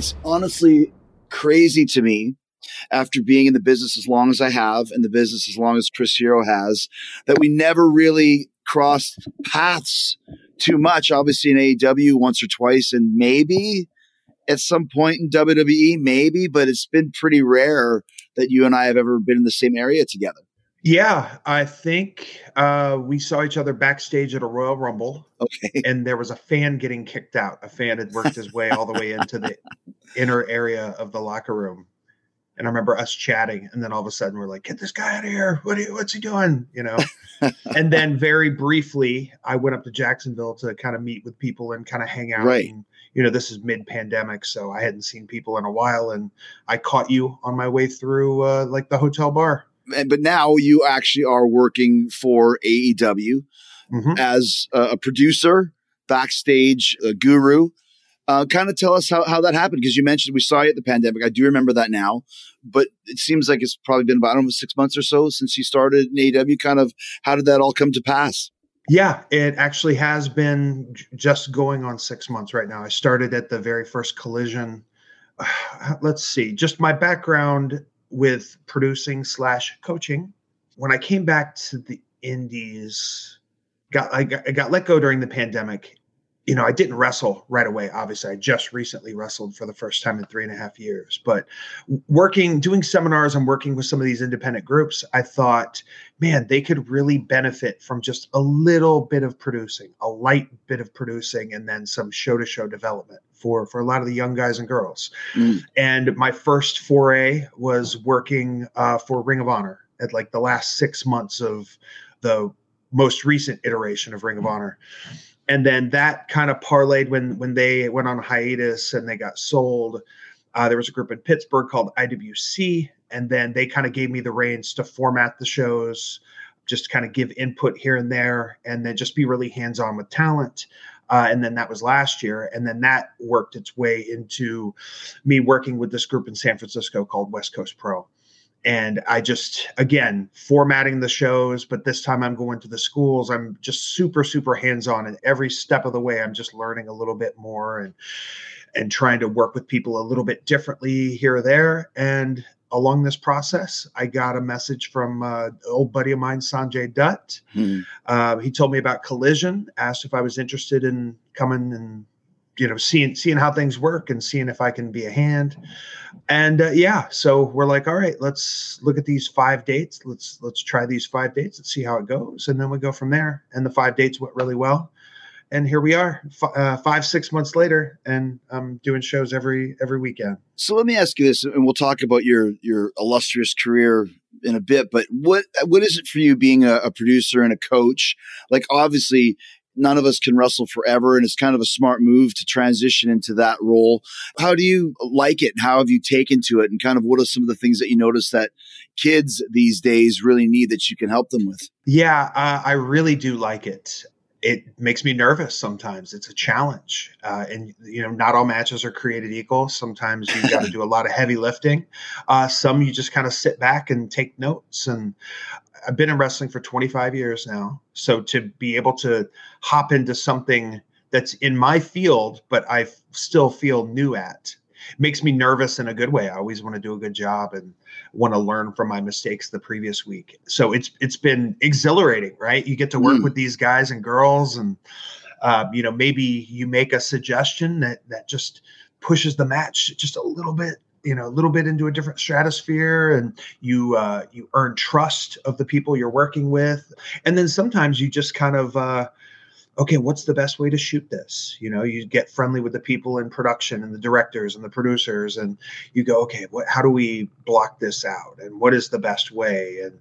It's honestly crazy to me after being in the business as long as I have and the business as long as Chris Hero has that we never really crossed paths too much. Obviously in AEW once or twice and maybe at some point in WWE, maybe, but it's been pretty rare that you and I have ever been in the same area together. Yeah, I think uh, we saw each other backstage at a Royal Rumble. Okay. And there was a fan getting kicked out. A fan had worked his way all the way into the inner area of the locker room. And I remember us chatting, and then all of a sudden we're like, "Get this guy out of here! What? You, what's he doing?" You know. and then very briefly, I went up to Jacksonville to kind of meet with people and kind of hang out. Right. And, you know, this is mid-pandemic, so I hadn't seen people in a while, and I caught you on my way through, uh, like the hotel bar. And, but now you actually are working for AEW Mhm. as a, a producer, backstage a guru. Uh, kind of tell us how, how that happened because you mentioned we saw you at the pandemic. I do remember that now, but it seems like it's probably been about I don't know six months or so since you started in AEW. Kind of how did that all come to pass? Yeah, it actually has been just going on six months right now. I started at the very first collision. Let's see, just my background with producing slash coaching. When I came back to the Indies, got I, got I got let go during the pandemic. You know, I didn't wrestle right away. Obviously, I just recently wrestled for the first time in three and a half years. But working, doing seminars and working with some of these independent groups, I thought, man, they could really benefit from just a little bit of producing, a light bit of producing, and then some show to show development for for a lot of the young guys and girls. Mm. And my first foray was working uh, for Ring of Honor at like the last six months of the most recent iteration of Ring of Honor. And then that kind of parlayed when when they went on hiatus and they got sold. Uh, there was a group in Pittsburgh called IWC, and then they kind of gave me the reins to format the shows, just kind of give input here and there, and then just be really hands on with talent. Uh, and then that was last year, and then that worked its way into me working with this group in San Francisco called West Coast Pro. And I just, again, formatting the shows, but this time I'm going to the schools. I'm just super, super hands on. And every step of the way, I'm just learning a little bit more and, and trying to work with people a little bit differently here or there. And along this process, I got a message from uh, an old buddy of mine, Sonjay Dutt. Hmm. Uh, he told me about Collision, asked if I was interested in coming and you know seeing seeing how things work and seeing if I can be a hand. And uh, yeah, so we're like, all right, let's look at these five dates. Let's let's try these five dates and see how it goes, and then we go from there. And the five dates went really well, and here we are, f- uh, five six months later, and I'm doing shows every every weekend. So let me ask you this, and we'll talk about your your illustrious career in a bit. But what what is it for you being a, a producer and a coach? Like obviously, none of us can wrestle forever, and it's kind of a smart move to transition into that role. How do you like it? How have you taken to it? And kind of what are some of the things that you notice that kids these days really need that you can help them with? Yeah, uh, I really do like it. It makes me nervous sometimes. It's a challenge, uh, and you know, not all matches are created equal. Sometimes you got to do a lot of heavy lifting. Uh, some you just kind of sit back and take notes. And I've been in wrestling for 25 years now, so to be able to hop into something that's in my field, but I still feel new at. Makes me nervous in a good way. I always want to do a good job and want to learn from my mistakes the previous week. So it's it's been exhilarating, right? You get to work Mm. with these guys and girls, and uh, you know maybe you make a suggestion that that just pushes the match just a little bit you know a little bit into a different stratosphere and you uh, you earn trust of the people you're working with and then sometimes you just kind of uh, okay what's the best way to shoot this? You know you get friendly with the people in production and the directors and the producers and you go okay what how do we block this out? And what is the best way? And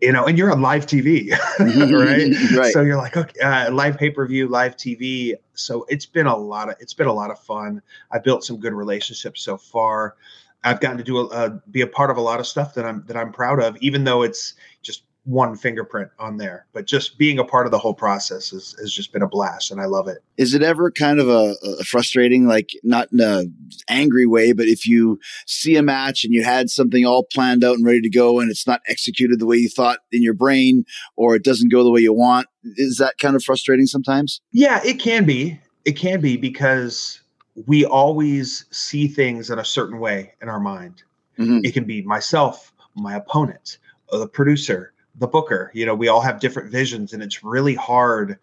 you know and you're on live tv right? Right. so you're like okay uh, live pay-per-view live tv so it's been a lot of it's been a lot of fun. I built some good relationships so far. I've gotten to do a, uh, be a part of a lot of stuff that i'm that i'm proud of even though it's just one fingerprint on there but just being a part of the whole process has, has just been a blast and i love it Is it ever kind of a, a frustrating, like not in a angry way, but if you see a match and you had something all planned out and ready to go and it's not executed the way you thought in your brain or it doesn't go the way you want, is that kind of frustrating sometimes? Yeah, it can be. It can be because we always see things in a certain way in our mind. Mhm. It can be myself, my opponent, the producer, the booker. You know, we all have different visions, and it's really hard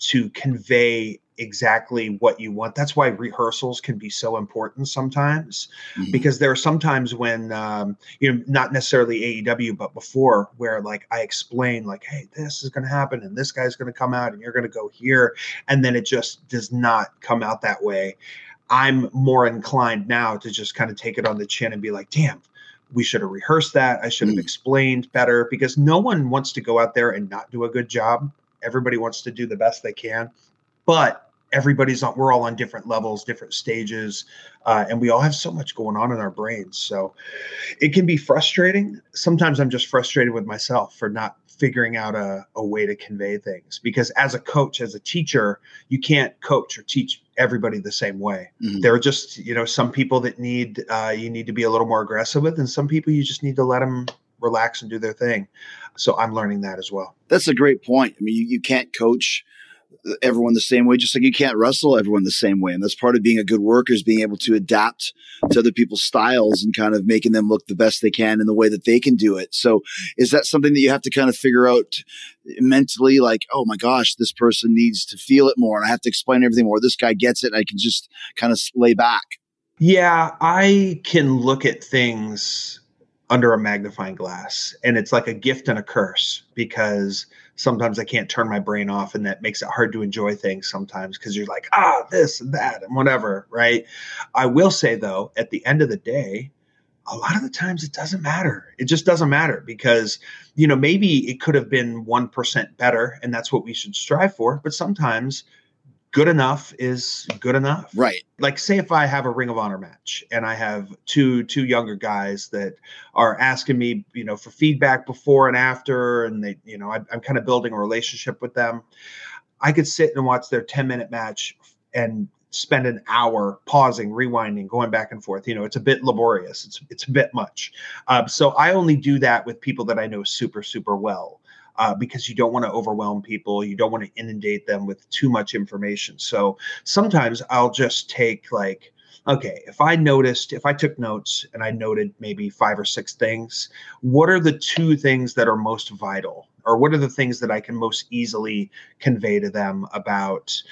to convey exactly what you want. That's why rehearsals can be so important sometimes Mhm. because there are sometimes when um, you know not necessarily AEW but before where like I explain like hey this is going to happen and this guy's going to come out and you're going to go here and then it just does not come out that way I'm more inclined now to just kind of take it on the chin and be like damn we should have rehearsed that. I should have Mm. explained better because no one wants to go out there and not do a good job. Everybody wants to do the best they can but everybody's on we're all on different levels different stages uh, and we all have so much going on in our brains. So it can be frustrating. Sometimes i'm just frustrated with myself for not figuring out a, a way to convey things because as a coach as a teacher you can't coach or teach everybody the same way Mhm. there are just you know some people that need uh, you need to be a little more aggressive with and some people you just need to let them relax and do their thing so i'm learning that as well That's a great point. I mean, you, you can't coach everyone the same way, just like you can't wrestle everyone the same way. And that's part of being a good worker is being able to adapt to other people's styles and kind of making them look the best they can in the way that they can do it. So is that something that you have to kind of figure out mentally? Like, oh my gosh, this person needs to feel it more and I have to explain everything more. This guy gets it. I can just kind of lay back. Yeah, I can look at things under a magnifying glass, and it's like a gift and a curse because sometimes I can't turn my brain off, and that makes it hard to enjoy things sometimes because you're like, ah, this and that and whatever, right? I will say though, at the end of the day, a lot of the times it doesn't matter. It just doesn't matter because, you know, maybe it could have been 1% better, and that's what we should strive for, but sometimes good enough is good enough Right. like say if I have a Ring of Honor match and I have two two younger guys that are asking me, you know, for feedback before and after, and they, you know, I, I'm kind of building a relationship with them. I could sit and watch their 10 minute match and spend an hour pausing, rewinding, going back and forth. You know, it's a bit laborious. It's it's a bit much. Um, so I only do that with people that I know super super well. Uh, because you don't want to overwhelm people, you don't want to inundate them with too much information. So sometimes I'll just take like, okay, if I noticed, if I took notes and I noted maybe five or six things, what are the two things that are most vital? Or what are the things that I can most easily convey to them about,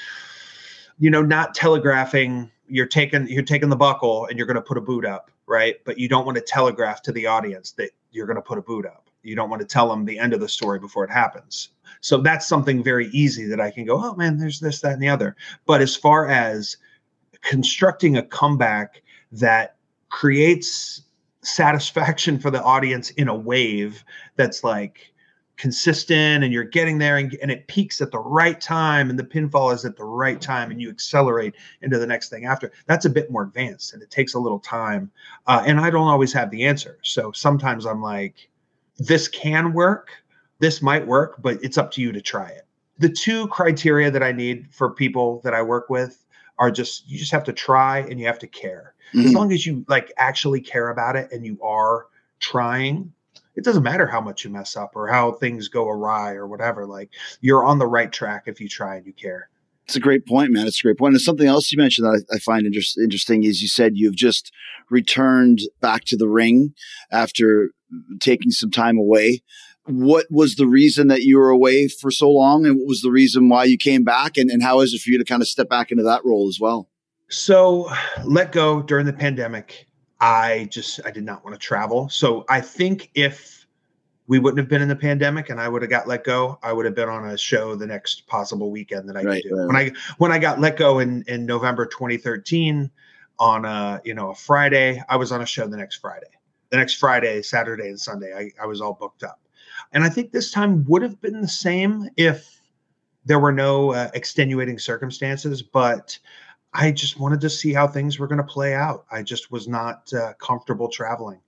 you know, not telegraphing you're taking you're taking the buckle and you're going to put a boot up, right? But you don't want to telegraph to the audience that you're going to put a boot up. You don't want to tell them the end of the story before it happens. So that's something very easy that I can go, oh man, there's this, that, and the other. But as far as constructing a comeback that creates satisfaction for the audience in a wave that's like consistent and you're getting there and, and it peaks at the right time and the pinfall is at the right time and you accelerate into the next thing after that's a bit more advanced and it takes a little time uh, and i don't always have the answer so sometimes i'm like this can work this might work but it's up to you to try it. The two criteria that i need for people that i work with are just you just have to try and you have to care. As Mhm. long as you like actually care about it and you are trying it doesn't matter how much you mess up or how things go awry or whatever like you're on the right track if you try and you care It's a great point, man. It's a great point. And something else you mentioned that I, I find interest, interesting is you said you've just returned back to the ring after taking some time away. What was the reason that you were away for so long? And what was the reason why you came back? And, and how is it for you to kind of step back into that role as well? So let go during the pandemic. I just I did not want to travel. So I think if we wouldn't have been in the pandemic and I would have got let go, I would have been on a show the next possible weekend that I Right, could do. right, When I when I got let go in in November 2013 on a you know a Friday, I was on a show the next Friday. The next Friday, Saturday, and Sunday, I, I was all booked up. And I think this time would have been the same if there were no uh, extenuating circumstances, but I just wanted to see how things were going to play out. I just was not uh, comfortable traveling.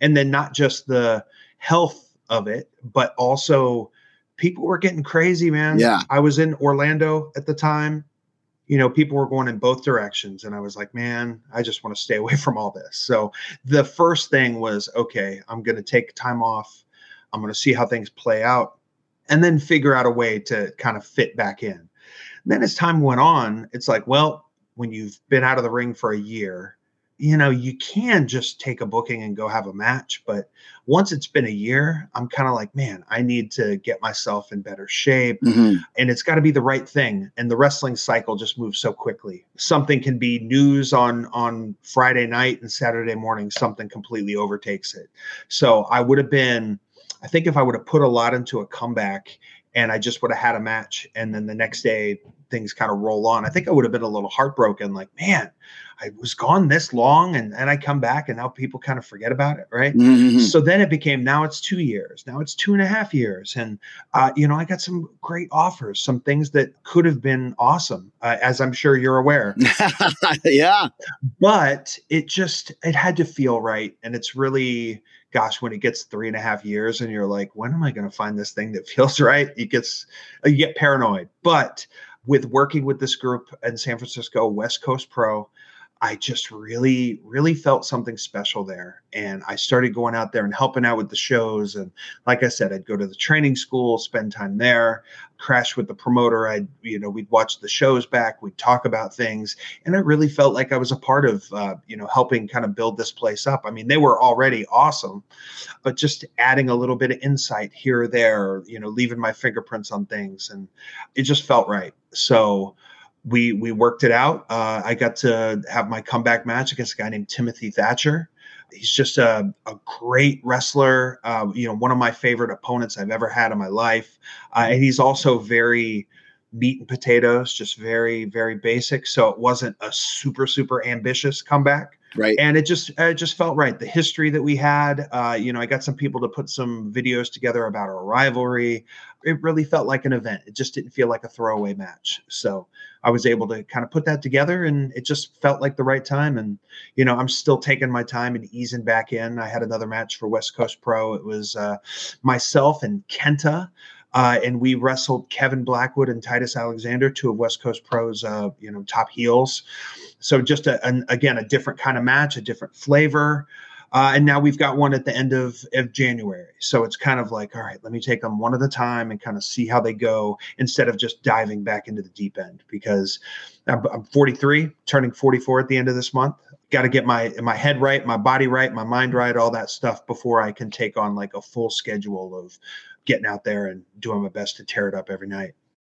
And then not just the health of it, but also people were getting crazy, man. Yeah. I was in Orlando at the time. You know, people were going in both directions. And I was like, man, I just want to stay away from all this. So the first thing was, okay, I'm going to take time off. I'm going to see how things play out and then figure out a way to kind of fit back in. And then as time went on, it's like, well, when you've been out of the ring for a year, you know, you can just take a booking and go have a match. But once it's been a year, I'm kind of like, man, I need to get myself in better shape Mhm. and it's got to be the right thing and the wrestling cycle just moves so quickly something can be news on on friday night and saturday morning something completely overtakes it so i would have been i think if i would have put a lot into a comeback and i just would have had a match and then the next day things kind of roll on i think i would have been a little heartbroken like man i was gone this long and and i come back and now people kind of forget about it right Mhm. so then it became now it's two years now it's two and a half years and uh, you know i got some great offers some things that could have been awesome uh, as i'm sure you're aware yeah. but it just it had to feel right and it's really gosh when it gets three and a half years and you're like when am i going to find this thing that feels right it gets you get paranoid but with working with this group in san francisco west coast pro i just really really felt something special there and i started going out there and helping out with the shows and like i said i'd go to the training school spend time there crash with the promoter i'd you know we'd watch the shows back we'd talk about things and I really felt like I was a part of, uh, you know, helping kind of build this place up. I mean, they were already awesome, but just adding a little bit of insight here or there, you know, leaving my fingerprints on things, and it just felt right. So we we worked it out. Uh, I got to have my comeback match against a guy named Timothy Thatcher. He's just a, a great wrestler. Uh, you know, one of my favorite opponents I've ever had in my life, uh, and he's also very meat and potatoes, just very, very basic. So it wasn't a super, super ambitious comeback. Right. And it just, it just felt right. The history that we had, uh, you know, I got some people to put some videos together about our rivalry. It really felt like an event. It just didn't feel like a throwaway match. So I was able to kind of put that together and it just felt like the right time. And, you know, I'm still taking my time and easing back in. I had another match for West Coast Pro. It was uh, myself and Kenta. Uh, and we wrestled Kevin Blackwood and Titus Alexander, two of West Coast Pros, uh, you know, top heels. So just a, an, again a different kind of match, a different flavor. Uh, and now we've got one at the end of, of January. So it's kind of like, all right, let me take them one at a time and kind of see how they go instead of just diving back into the deep end because I'm, I'm 43, turning 44 at the end of this month. Got to get my my head right, my body right, my mind right, all that stuff before I can take on like a full schedule of getting out there and doing my best to tear it up every night.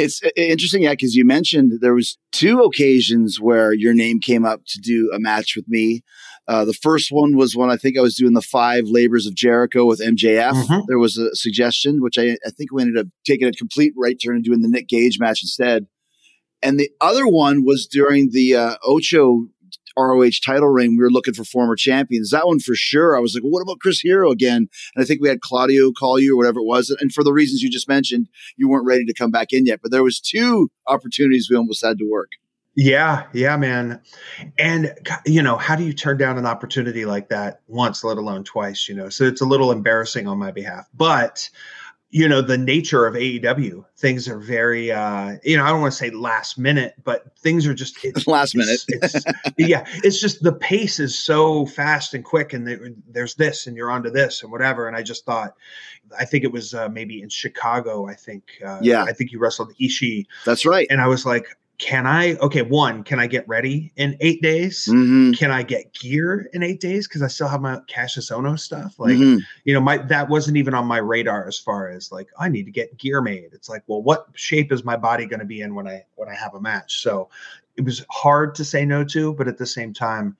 It's uh, interesting, yeah, because you mentioned there was two occasions where your name came up to do a match with me. Uh, the first one was when I think I was doing the five labors of Jericho with MJF. Mhm. There was a suggestion, which I, I think we ended up taking a complete right turn and doing the Nick Gage match instead. And the other one was during the uh, Ocho ROH title reign, we were looking for former champions. That one for sure. I was like, well, what about Chris Hero again? And I think we had Claudio call you or whatever it was. And for the reasons you just mentioned, you weren't ready to come back in yet. But there was two opportunities we almost had to work. Yeah, yeah, man. And you know, how do you turn down an opportunity like that once, let alone twice? You know, so it's a little embarrassing on my behalf. But you know the nature of AEW. Things are very, uh, you know, I don't want to say last minute, but things are just it's, last minute. It's, it's, yeah, it's just the pace is so fast and quick, and there, there's this, and you're onto this, and whatever. And I just thought, I think it was uh, maybe in Chicago. I think, uh, yeah, I think you wrestled Ishii. That's right. And I was like, can I okay one can I get ready in eight days? Mm-hmm. Can I get gear in eight days because I still have my Kassius Ohno stuff? Like Mhm. you know my that wasn't even on my radar as far as like I need to get gear made. It's like well what shape is my body going to be in when I when I have a match? So it was hard to say no to, but at the same time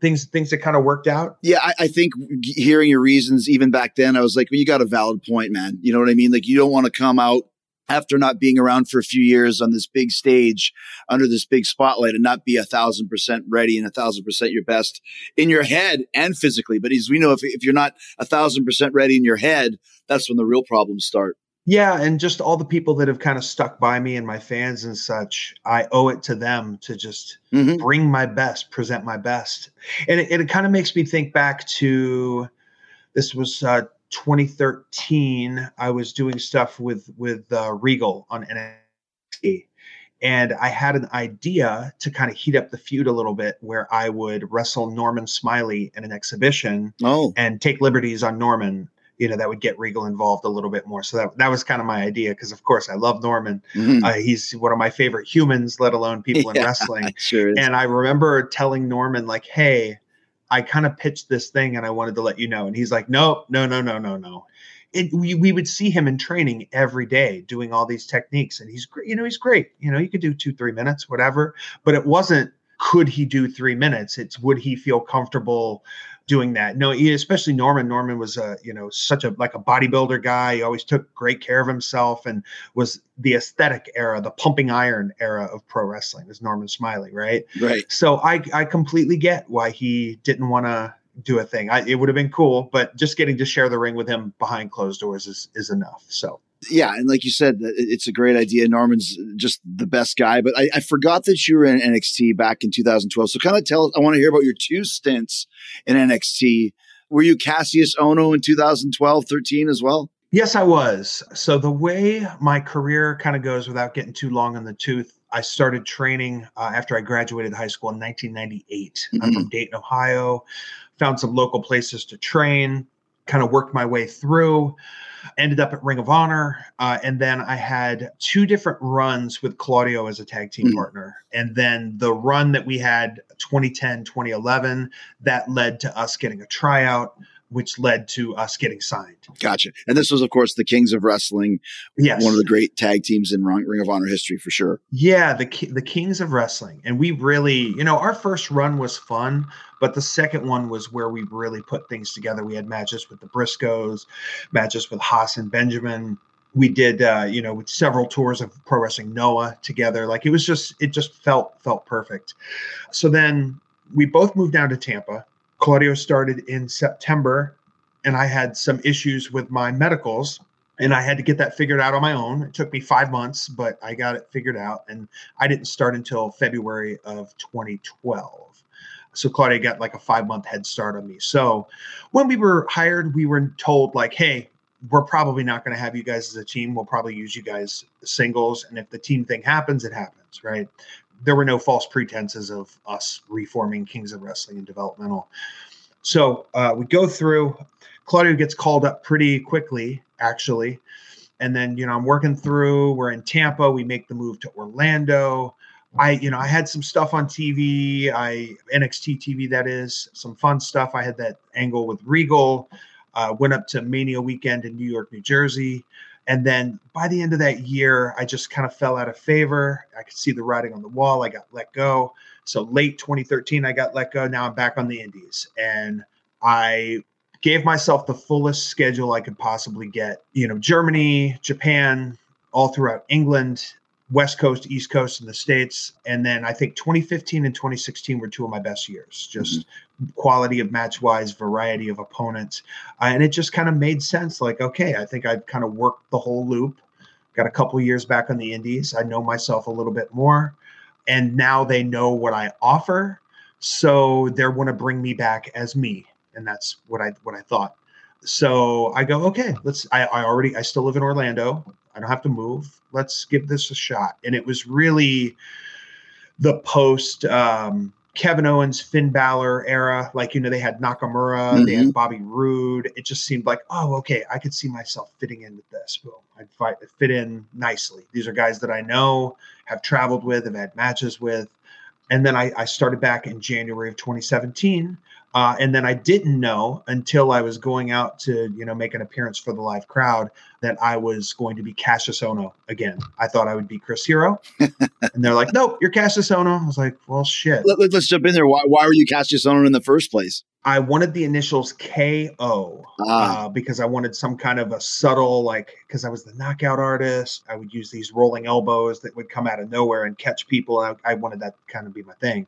things things that kind of worked out. Yeah, I, I think hearing your reasons even back then, I was like, well, you got a valid point, man. You know what I mean? Like, you don't want to come out after not being around for a few years on this big stage under this big spotlight and not be a thousand percent ready and a thousand percent your best in your head and physically. But as we know, if, if you're not a thousand percent ready in your head, that's when the real problems start. Yeah, and just all the people that have kind of stuck by me and my fans and such, I owe it to them to just Mhm. bring my best, present my best. And it, it kind of makes me think back to this was uh, 2013. I was doing stuff with with uh, Regal on NXT, and I had an idea to kind of heat up the feud a little bit, where I would wrestle Norman Smiley in an exhibition Oh, and take liberties on Norman. You know that would get Regal involved a little bit more. So that that was kind of my idea because, of course, I love Norman. mhm. Uh, he's one of my favorite humans, let alone people in wrestling. sure. And I remember telling Norman, like, hey, I kind of pitched this thing and I wanted to let you know. And he's like, nope, no, no, no, no, no. It, we, we would see him in training every day doing all these techniques. And he's great. You know, he's great. You know, you could do two, three minutes, whatever. But it wasn't, could he do three minutes? It's would he feel comfortable doing that? No, especially Norman. Norman was a, you know, such a like a bodybuilder guy. He always took great care of himself and was the aesthetic era, the pumping iron era of pro wrestling, is Norman Smiley, right? right. So I I completely get why he didn't want to do a thing. I, it would have been cool, but just getting to share the ring with him behind closed doors is is enough. So Yeah, and like you said, it's a great idea. Norman's just the best guy. But I, I forgot that you were in NXT back in 2012. So kind of tell. I want to hear about your two stints in NXT. Were you Kassius Ohno in 2012, 13 as well? Yes, I was. So the way my career kind of goes without getting too long in the tooth, I started training uh, after I graduated high school in 1998. I'm from Dayton, Ohio. Found some local places to train, kind of worked my way through. Ended up at Ring of Honor. Uh, and then I had two different runs with Claudio as a tag team Mhm. partner. And then the run that we had 2010, 2011, that led to us getting a tryout, which led to us getting signed. Gotcha. And this was, of course, the Kings of Wrestling, Yes. one of the great tag teams in Ring Ring of Honor history for sure. Yeah, the the Kings of Wrestling, and we really, you know, our first run was fun, but the second one was where we really put things together. We had matches with the Briscoes, matches with Haas and Benjamin. We did, uh, you know, with several tours of Pro Wrestling Noah together. Like it was just, it just felt felt perfect. So then we both moved down to Tampa. Claudio started in September, and I had some issues with my medicals and I had to get that figured out on my own. It took me five months, but I got it figured out. And I didn't start until February of 2012. So Claudio got like a five month head start on me. So when we were hired, we were told, like, hey, we're probably not going to have you guys as a team. We'll probably use you guys singles. And if the team thing happens, it happens, right? There were no false pretenses of us reforming Kings of Wrestling and developmental. So uh, we go through. Claudio gets called up pretty quickly, actually. And then, you know, I'm working through, we're in Tampa, we make the move to Orlando. I, you know, I had some stuff on TV, I NXT TV that is, some fun stuff. I had that angle with Regal, uh, went up to Mania weekend in New York, New Jersey. And then by the end of that year, I just kind of fell out of favor. I could see the writing on the wall. I got let go. So late 2013, I got let go. Now I'm back on the Indies. And I gave myself the fullest schedule I could possibly get. You know, Germany, Japan, all throughout England. West Coast, East Coast, in the States. And then I think 2015 and 2016 were two of my best years, just quality of match wise, variety of opponents. Uh, and it just kind of made sense. Like, okay, I think I've kind of worked the whole loop. Got a couple years back on the Indies. I know myself a little bit more. And now they know what I offer. So they're want to bring me back as me. And that's what I what I thought. So I go, okay, let's I, I already I still live in Orlando. I don't have to move. Let's give this a shot. And it was really the post um, Kevin Owens, Finn Balor era. Like, you know, they had Nakamura, mm-hmm. they had Bobby Roode. It just seemed like, oh, okay, I could see myself fitting in with this. Boom. I'd fight, fit in nicely. These are guys that I know, have traveled with, have had matches with. And then I, I started back in January of 2017 uh, and then I didn't know until I was going out to, you know, make an appearance for the live crowd that I was going to be Kassius Ohno again. I thought I would be Chris Hero. and they're like, nope, you're Kassius Ohno. I was like, well, shit. Let, us jump in there. Why, why were you Kassius Ohno in the first place? I wanted the initials KO ah. uh, because I wanted some kind of a subtle, like, because I was the knockout artist. I would use these rolling elbows that would come out of nowhere and catch people. I, I wanted that kind of be my thing.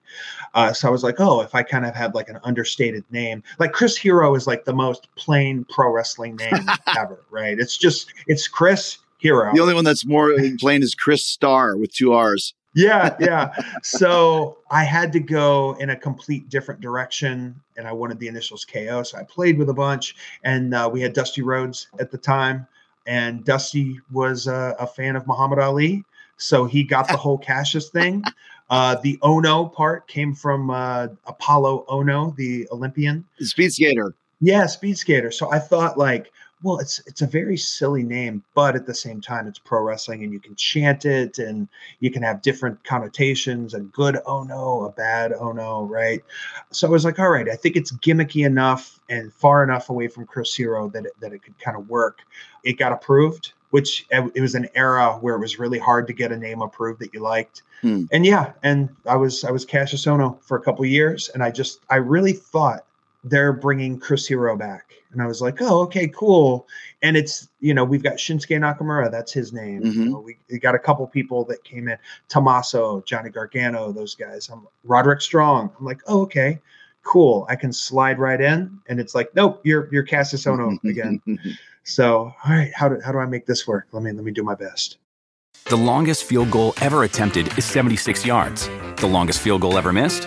Uh, so I was like, oh, if I kind of had like an understated name, like Chris Hero is like the most plain pro wrestling name ever, right? It's just, it's Chris Hero. The only one that's more plain is Chris Star with two R's yeah, yeah. So I had to go in a complete different direction, and I wanted the initials KO. So I played with a bunch, and uh, we had Dusty Rhodes at the time, and Dusty was uh, a fan of Muhammad Ali, so he got the whole Cassius thing. Uh, the Ohno part came from uh, Apolo Ohno, the Olympian, the speed skater. Yeah, speed skater. So I thought like, well, it's it's a very silly name, but at the same time, it's pro wrestling, and you can chant it, and you can have different connotations. A good oh no, a bad oh no, right? So I was like, all right, I think it's gimmicky enough and far enough away from Chris Hero that it, that it could kind of work. It got approved, which it was an era where it was really hard to get a name approved that you liked. Hmm. And yeah, and I was I was Kassius Ohno for a couple years, and I just I really thought they're bringing Chris Hero back. And I was like, oh, okay, cool. And it's, you know, we've got Shinsuke Nakamura, that's his name. Mm-hmm. You know, we, we, got a couple people that came in, Tommaso, Johnny Gargano, those guys. I'm Roderick Strong. I'm like, oh, okay, cool. I can slide right in. And it's like, nope, you're you're Kassius Ohno again. so, all right, how do how do I make this work? Let me let me do my best. The longest field goal ever attempted is 76 yards. The longest field goal ever missed?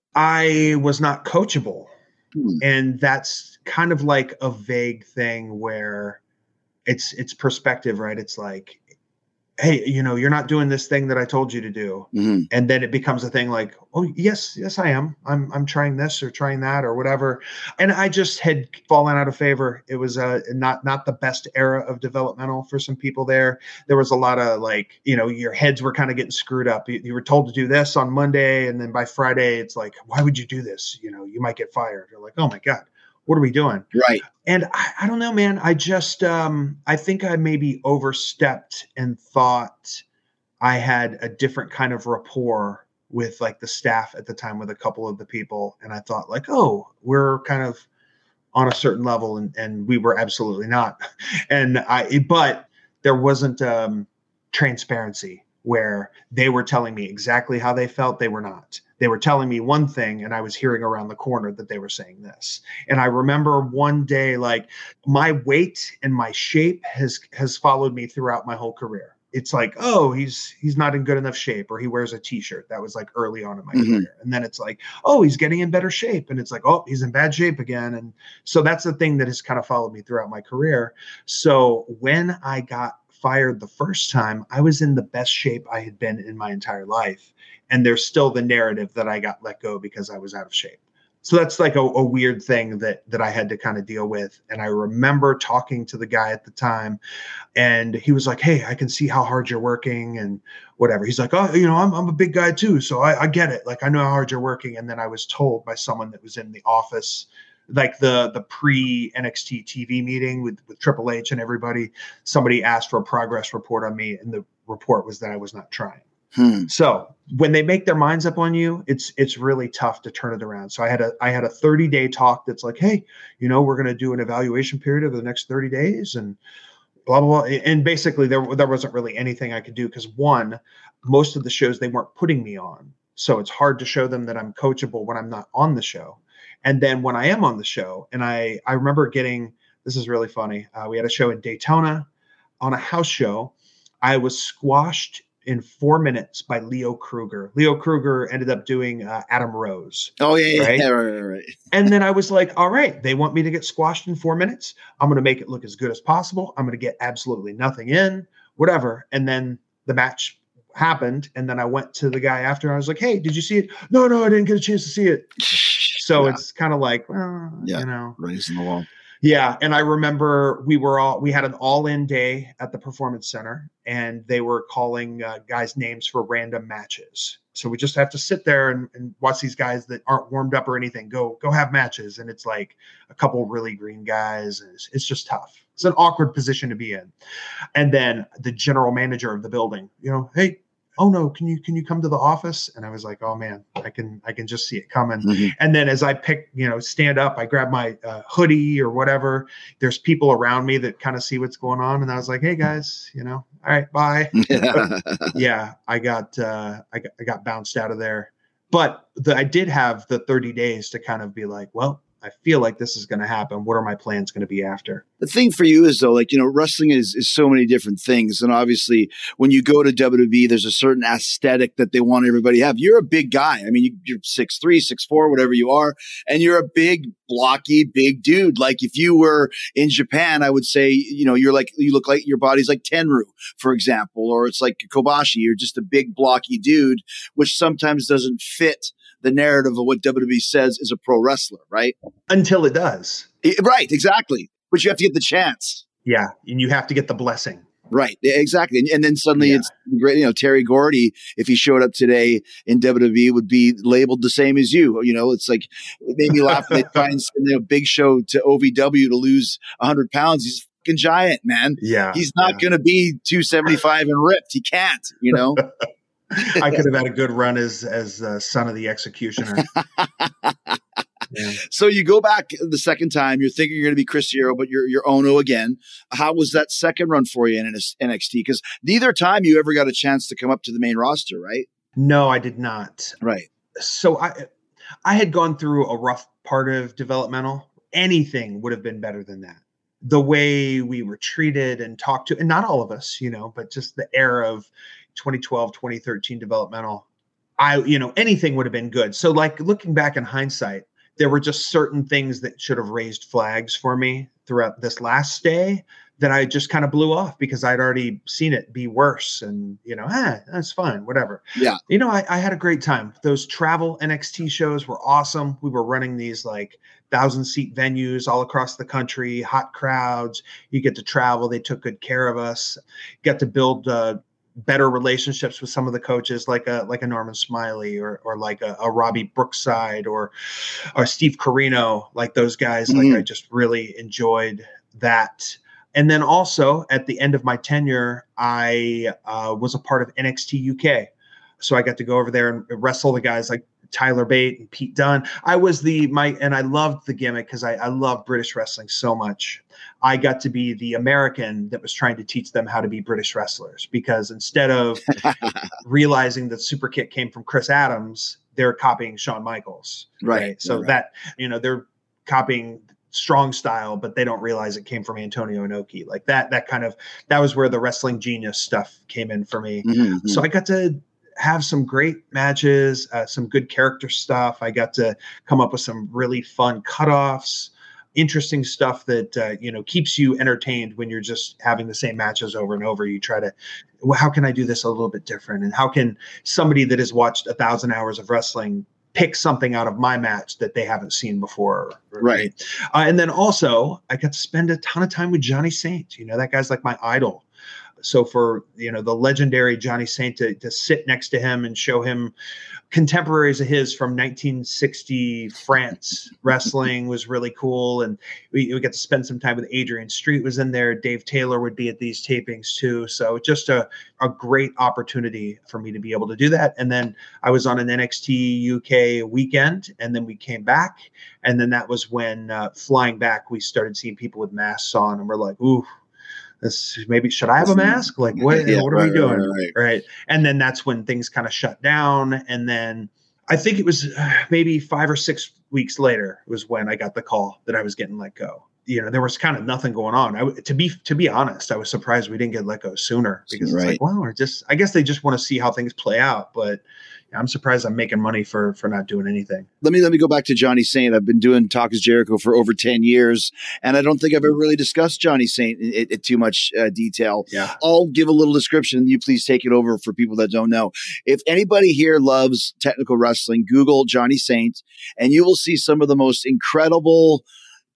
I was not coachable. Hmm. And that's kind of like a vague thing where it's it's perspective, right? It's like hey, you know, you're not doing this thing that I told you to do. Mm-hmm. And then it becomes a thing like, oh, yes, yes, I am. I'm, I'm trying this or trying that or whatever. And I just had fallen out of favor. It was uh, not, not the best era of developmental for some people there. There was a lot of like, you know, your heads were kind of getting screwed up. You, you were told to do this on Monday. And then by Friday, it's like, why would you do this? You know, you might get fired. You're like, oh my God what are we doing? Right. And I, I don't know, man. I just um I think I maybe overstepped and thought I had a different kind of rapport with like the staff at the time with a couple of the people. And I thought like, oh, we're kind of on a certain level and, and we were absolutely not. And I but there wasn't um transparency where they were telling me exactly how they felt. They were not they were telling me one thing and I was hearing around the corner that they were saying this. And I remember one day like my weight and my shape has has followed me throughout my whole career. It's like, oh, he's he's not in good enough shape or he wears a t-shirt. That was like early on in my mm-hmm. career. And then it's like, oh, he's getting in better shape and it's like, oh, he's in bad shape again. And so that's the thing that has kind of followed me throughout my career. So when I got fired the first time, I was in the best shape I had been in my entire life and there's still the narrative that I got let go because I was out of shape. so that's like a, a weird thing that that I had to kind of deal with. And I remember talking to the guy at the time, and he was like, "Hey, I can see how hard you're working and whatever." He's like, "Oh, you know, I'm I'm a big guy too, so I, I get it. Like I know how hard you're working." And then I was told by someone that was in the office like the the pre NXT TV meeting with with Triple H and everybody, somebody asked for a progress report on me, and the report was that I was not trying. Hmm. So when they make their minds up on you, it's it's really tough to turn it around. So I had a I had a 30 day talk that's like, hey, you know, we're going to do an evaluation period over the next 30 days and blah blah blah. And basically there there wasn't really anything I could do because one, most of the shows they weren't putting me on. So it's hard to show them that I'm coachable when I'm not on the show. And then when I am on the show, and I I remember getting this is really funny. Uh, we had a show in Daytona on a house show. I was squashed in four minutes by Leo Kruger. Leo Kruger ended up doing uh, Adam Rose. Oh yeah, Right? yeah, right, right, right. And then I was like, all right, they want me to get squashed in four minutes. I'm going to make it look as good as possible. I'm going to get absolutely nothing in, whatever. And then the match happened. And then I went to the guy after. And I was like, hey, did you see it? No, no, I didn't get a chance to see it. So Yeah. it's kind of like, well, Yeah. you know, raising the wall. yeah, and I remember we were all we had an all-in day at the performance center, and they were calling uh, guys' names for random matches. So we just have to sit there and, and watch these guys that aren't warmed up or anything go go have matches, and it's like a couple really green guys, it's, it's just tough. It's an awkward position to be in. And then the general manager of the building, you know, hey, oh no, can you can you come to the office? And I was like, oh man, I can I can just see it coming. Mhm. And then as I pick, you know, stand up, I grab my uh, hoodie or whatever. There's people around me that kind of see what's going on, and I was like, "Hey guys, you know, all right, bye." Yeah. yeah, I got uh, I got I got bounced out of there, but the, I did have the 30 days to kind of be like, "Well, I feel like this is going to happen. What are my plans going to be after?" the thing for you is though, like you know, wrestling is is so many different things, and obviously, when you go to WWE, there's a certain aesthetic that they want everybody to have. You're a big guy. I mean, you, you're six three, six four, whatever you are, and you're a big, blocky, big dude. Like if you were in Japan, I would say, you know, you're like you look like your body's like Tenryu, for example, or it's like Kobashi. You're just a big, blocky dude, which sometimes doesn't fit the narrative of what WWE says is a pro wrestler, right? Until it does, Right, exactly. But you have to get the chance. yeah, and you have to get the blessing. Right, exactly, and, and then suddenly Yeah. it's great. You know, Terry Gordy, if he showed up today in WWE, would be labeled the same as you. You know, it's like it made me laugh. they try and send you know, Big Show to OVW to lose hundred pounds. He's a fucking giant, man. Yeah, He's not yeah. going to be two seventy five and ripped. He can't. You know. I could have had a good run as as uh, son of the executioner. Yeah. so you go back the second time. You're thinking you're going to be Chris Hero, but you're you're Ohno again. How was that second run for you in NXT? Because neither time you ever got a chance to come up to the main roster, right? No, I did not. Right. so I I had gone through a rough part of developmental. Anything would have been better than that. The way we were treated and talked to, and not all of us, you know, but just the era of 2012, 2013 developmental. I, you know, anything would have been good. So, like looking back in hindsight, there were just certain things that should have raised flags for me throughout this last stay that I just kind of blew off because I'd already seen it be worse. And, you know, ah, that's fine, whatever Yeah. you know, I, I had a great time. Those travel NXT shows were awesome. We were running these like thousand seat venues all across the country, hot crowds. You get to travel. They took good care of us. Got to build uh, better relationships with some of the coaches, like a like a Norman Smiley or or like a, a Robbie Brookside or or Steve Corino. Like those guys. Mhm. Like I just really enjoyed that. And then also at the end of my tenure, I uh, was a part of NXT UK. So I got to go over there and wrestle the guys like Tyler Bate and Pete Dunne. I was the my and I loved the gimmick because I, I love British wrestling so much. I got to be the American that was trying to teach them how to be British wrestlers because instead of realizing that Super Kick came from Chris Adams, they're copying Shawn Michaels. Right, So right. that you know they're copying strong style, but they don't realize it came from Antonio Inoki. Like that. That kind of that was where the wrestling genius stuff came in for me. Mhm, So I got to have some great matches, uh, some good character stuff. I got to come up with some really fun cutoffs, interesting stuff that uh, you know keeps you entertained when you're just having the same matches over and over. You try to, well, how can I do this a little bit different? And how can somebody that has watched a thousand hours of wrestling pick something out of my match that they haven't seen before. Right. Uh, and then also, I got to spend a ton of time with Johnny Saint. You know, that guy's like my idol. So for you know the legendary Johnny Saint to, to sit next to him and show him contemporaries of his from 1960 France wrestling was really cool, and we, we got to spend some time with Adrian Street was in there. Dave Taylor would be at these tapings too, so just a a great opportunity for me to be able to do that. And then I was on an NXT UK weekend, and then we came back, and then that was when uh, flying back we started seeing people with masks on, and we're like, ooh this maybe should I have a mask? Like what, Yeah, what are right, we doing? right, right. right. And then that's when things kind of shut down. And then I think it was uh, maybe five or six weeks later was when I got the call that I was getting let go. You know, there was kind of nothing going on. I, to be to be honest, I was surprised we didn't get let go sooner because it's like, well, we're just I guess they just want to see how things play out. But I'm surprised I'm making money for for not doing anything. let me let me go back to Johnny Saint. I've been doing Talk is Jericho for over ten years, and I don't think I've ever really discussed Johnny Saint in, in, in too much uh, detail. Yeah. I'll give a little description, and you please take it over for people that don't know. If anybody here loves technical wrestling, Google Johnny Saint, and you will see some of the most incredible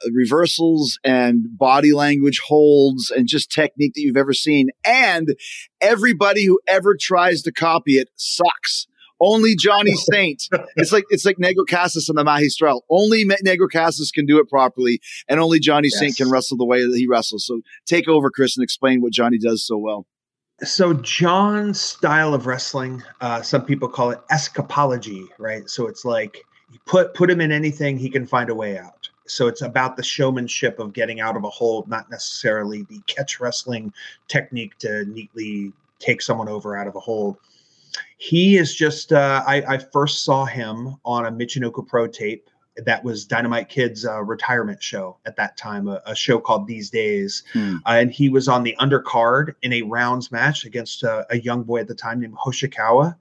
uh, reversals and body language holds and just technique that you've ever seen. And everybody who ever tries to copy it sucks. Only Johnny Saint. It's like it's like Negro Casas and the Magistral. Only Negro Casas can do it properly, and only Johnny Saint can wrestle the way that he wrestles. So take over, Chris, and explain what Johnny does so well. So John's style of wrestling, uh, some people call it escapology, right? So it's like you put put him in anything, he can find a way out. So it's about the showmanship of getting out of a hold, not necessarily the catch wrestling technique to neatly take someone over out of a hold. He is just uh, I, I first saw him on a Michinoku Pro tape. That was Dynamite Kid's uh, retirement show at that time, a, a show called These Days Hmm. uh, and he was on the undercard in a rounds match against uh, a young boy at the time named Hoshikawa.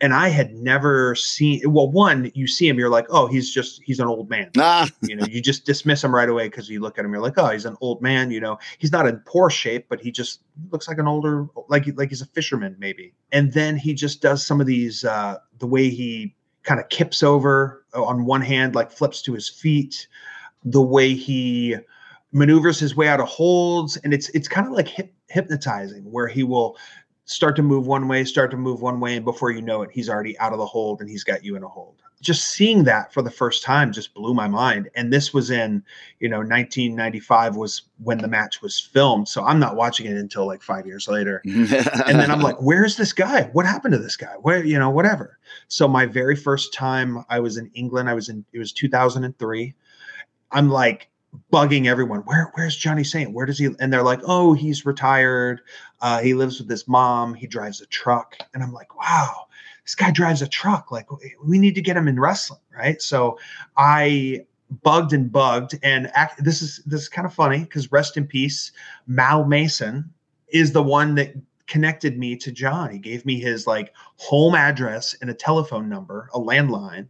And I had never seen. Well, one, you see him, you're like, oh, he's just he's an old man. Ah, You know, you just dismiss him right away because you look at him, you're like, oh, he's an old man. You know, he's not in poor shape, but he just looks like an older, like like he's a fisherman maybe. And then he just does some of these, uh, the way he kind of kips over uh, on one hand, like flips to his feet, the way he maneuvers his way out of holds, and it's it's kind of like hip, hypnotizing, where he will start to move one way, start to move one way, and before you know it, he's already out of the hold and he's got you in a hold. Just seeing that for the first time just blew my mind. And this was in, you know, 1995 was when the match was filmed. So I'm not watching it until like five years later. And then I'm like, where's this guy? What happened to this guy? Where, you know, whatever. So my very first time I was in England, I was in, it was 2003. I'm like bugging everyone. Where, where's Johnny Saint? Where does he? And they're like, oh, he's retired. Uh, he lives with his mom. He drives a truck. And I'm like, wow, this guy drives a truck. Like, we need to get him in wrestling, right? So I bugged and bugged. And act, this is this is kind of funny because rest in peace, Mal Mason is the one that connected me to John. He gave me his like home address and a telephone number, a landline.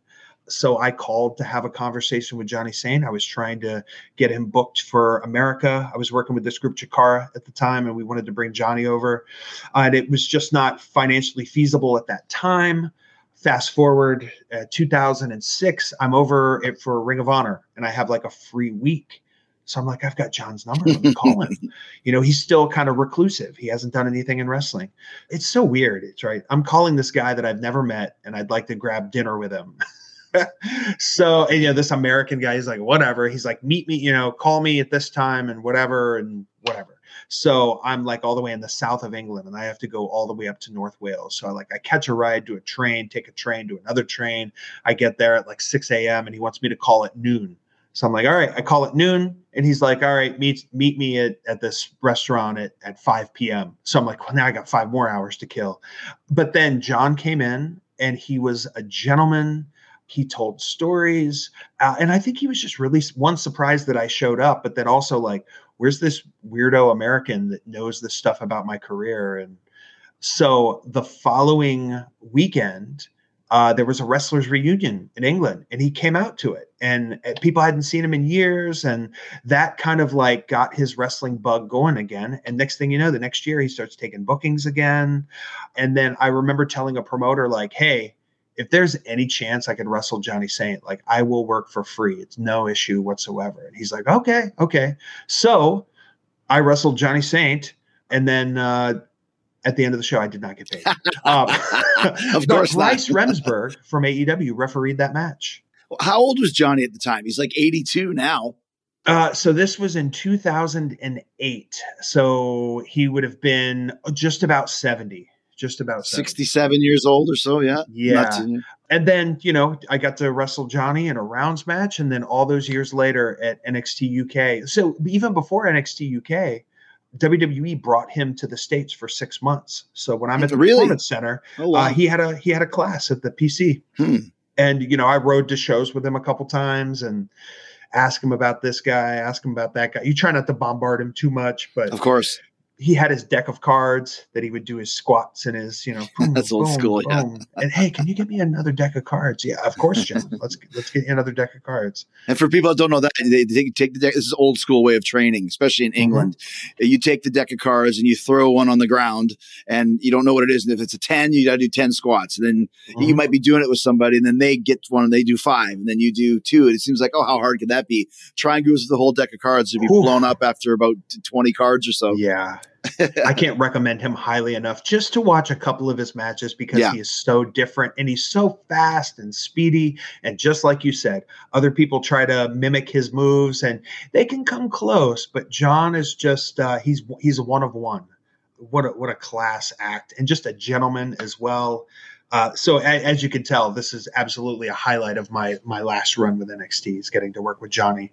So I called to have a conversation with Johnny Saint. I was trying to get him booked for America. I was working with this group Chikara at the time, and we wanted to bring Johnny over. Uh, and it was just not financially feasible at that time. Fast forward uh, 2006, I'm over it for Ring of Honor, and I have like a free week. So I'm like, I've got John's number. Let me call him. you know, he's still kind of reclusive. He hasn't done anything in wrestling. It's so weird. It's right. I'm calling this guy that I've never met, and I'd like to grab dinner with him. so and, you know this american guy he's like whatever. He's like meet me you know call me at this time and whatever and whatever. So i'm like all the way in the south of england and i have to go all the way up to north wales. So i like i catch a ride to a train take a train to another train. I get there at like 6 a.m and he wants me to call at noon. So i'm like all right. I call at noon and he's like all right meet meet me at, at this restaurant at, at 5 p.m so i'm like well now i got five more hours to kill. But then john came in and he was a gentleman he told stories uh, and i think he was just really one surprised that i showed up but then also like where's this weirdo american that knows this stuff about my career? And so the following weekend uh, there was a wrestlers reunion in england and he came out to it and uh, people hadn't seen him in years and that kind of like got his wrestling bug going again and next thing you know the next year he starts taking bookings again and then i remember telling a promoter like hey if there's any chance I could wrestle Johnny Saint, like I will work for free. It's no issue whatsoever. And he's like, okay, okay. So I wrestled Johnny Saint, and then uh, at the end of the show, I did not get paid. Um, Of course. Bryce Remsburg from AEW refereed that match. How old was Johnny at the time? He's like 82 now. Uh, so this was in 2008. So he would have been just about 70, just about 70. 67 years old or so. Yeah. Yeah. Too- And then, you know, I got to wrestle Johnny in a rounds match. And then all those years later at NXT UK. So even before NXT UK, WWE brought him to the States for six months. So when I'm at the Really? Performance Center, oh, wow. uh, he had a he had a class at the PC. Hmm. And you know, I rode to shows with him a couple times and ask him about this guy, ask him about that guy. You try not to bombard him too much, but of course. He had his deck of cards that he would do his squats and his, you know, boom, That's old boom, school, yeah. And hey, can you get me another deck of cards? Yeah, of course, Jim. let's let's get you another deck of cards. And for people that don't know that, they take, take the deck. This is old school way of training, especially in mm-hmm. England. You take the deck of cards and you throw one on the ground, and you don't know what it is. And if it's a ten, you got to do ten squats. And then you mm-hmm. might be doing it with somebody, and then they get one and they do five, and then you do two. And it seems like, oh, how hard could that be? Try and go with the whole deck of cards to be Oof. blown up after about twenty cards or so. Yeah. I can't recommend him highly enough just to watch a couple of his matches because Yeah. he is so different and he's so fast and speedy. And just like you said, other people try to mimic his moves and they can come close, but John is just uh, he's he's a one of one. What a what a class act and just a gentleman as well. Uh, so a, as you can tell, this is absolutely a highlight of my my last run with NXT is getting to work with Johnny.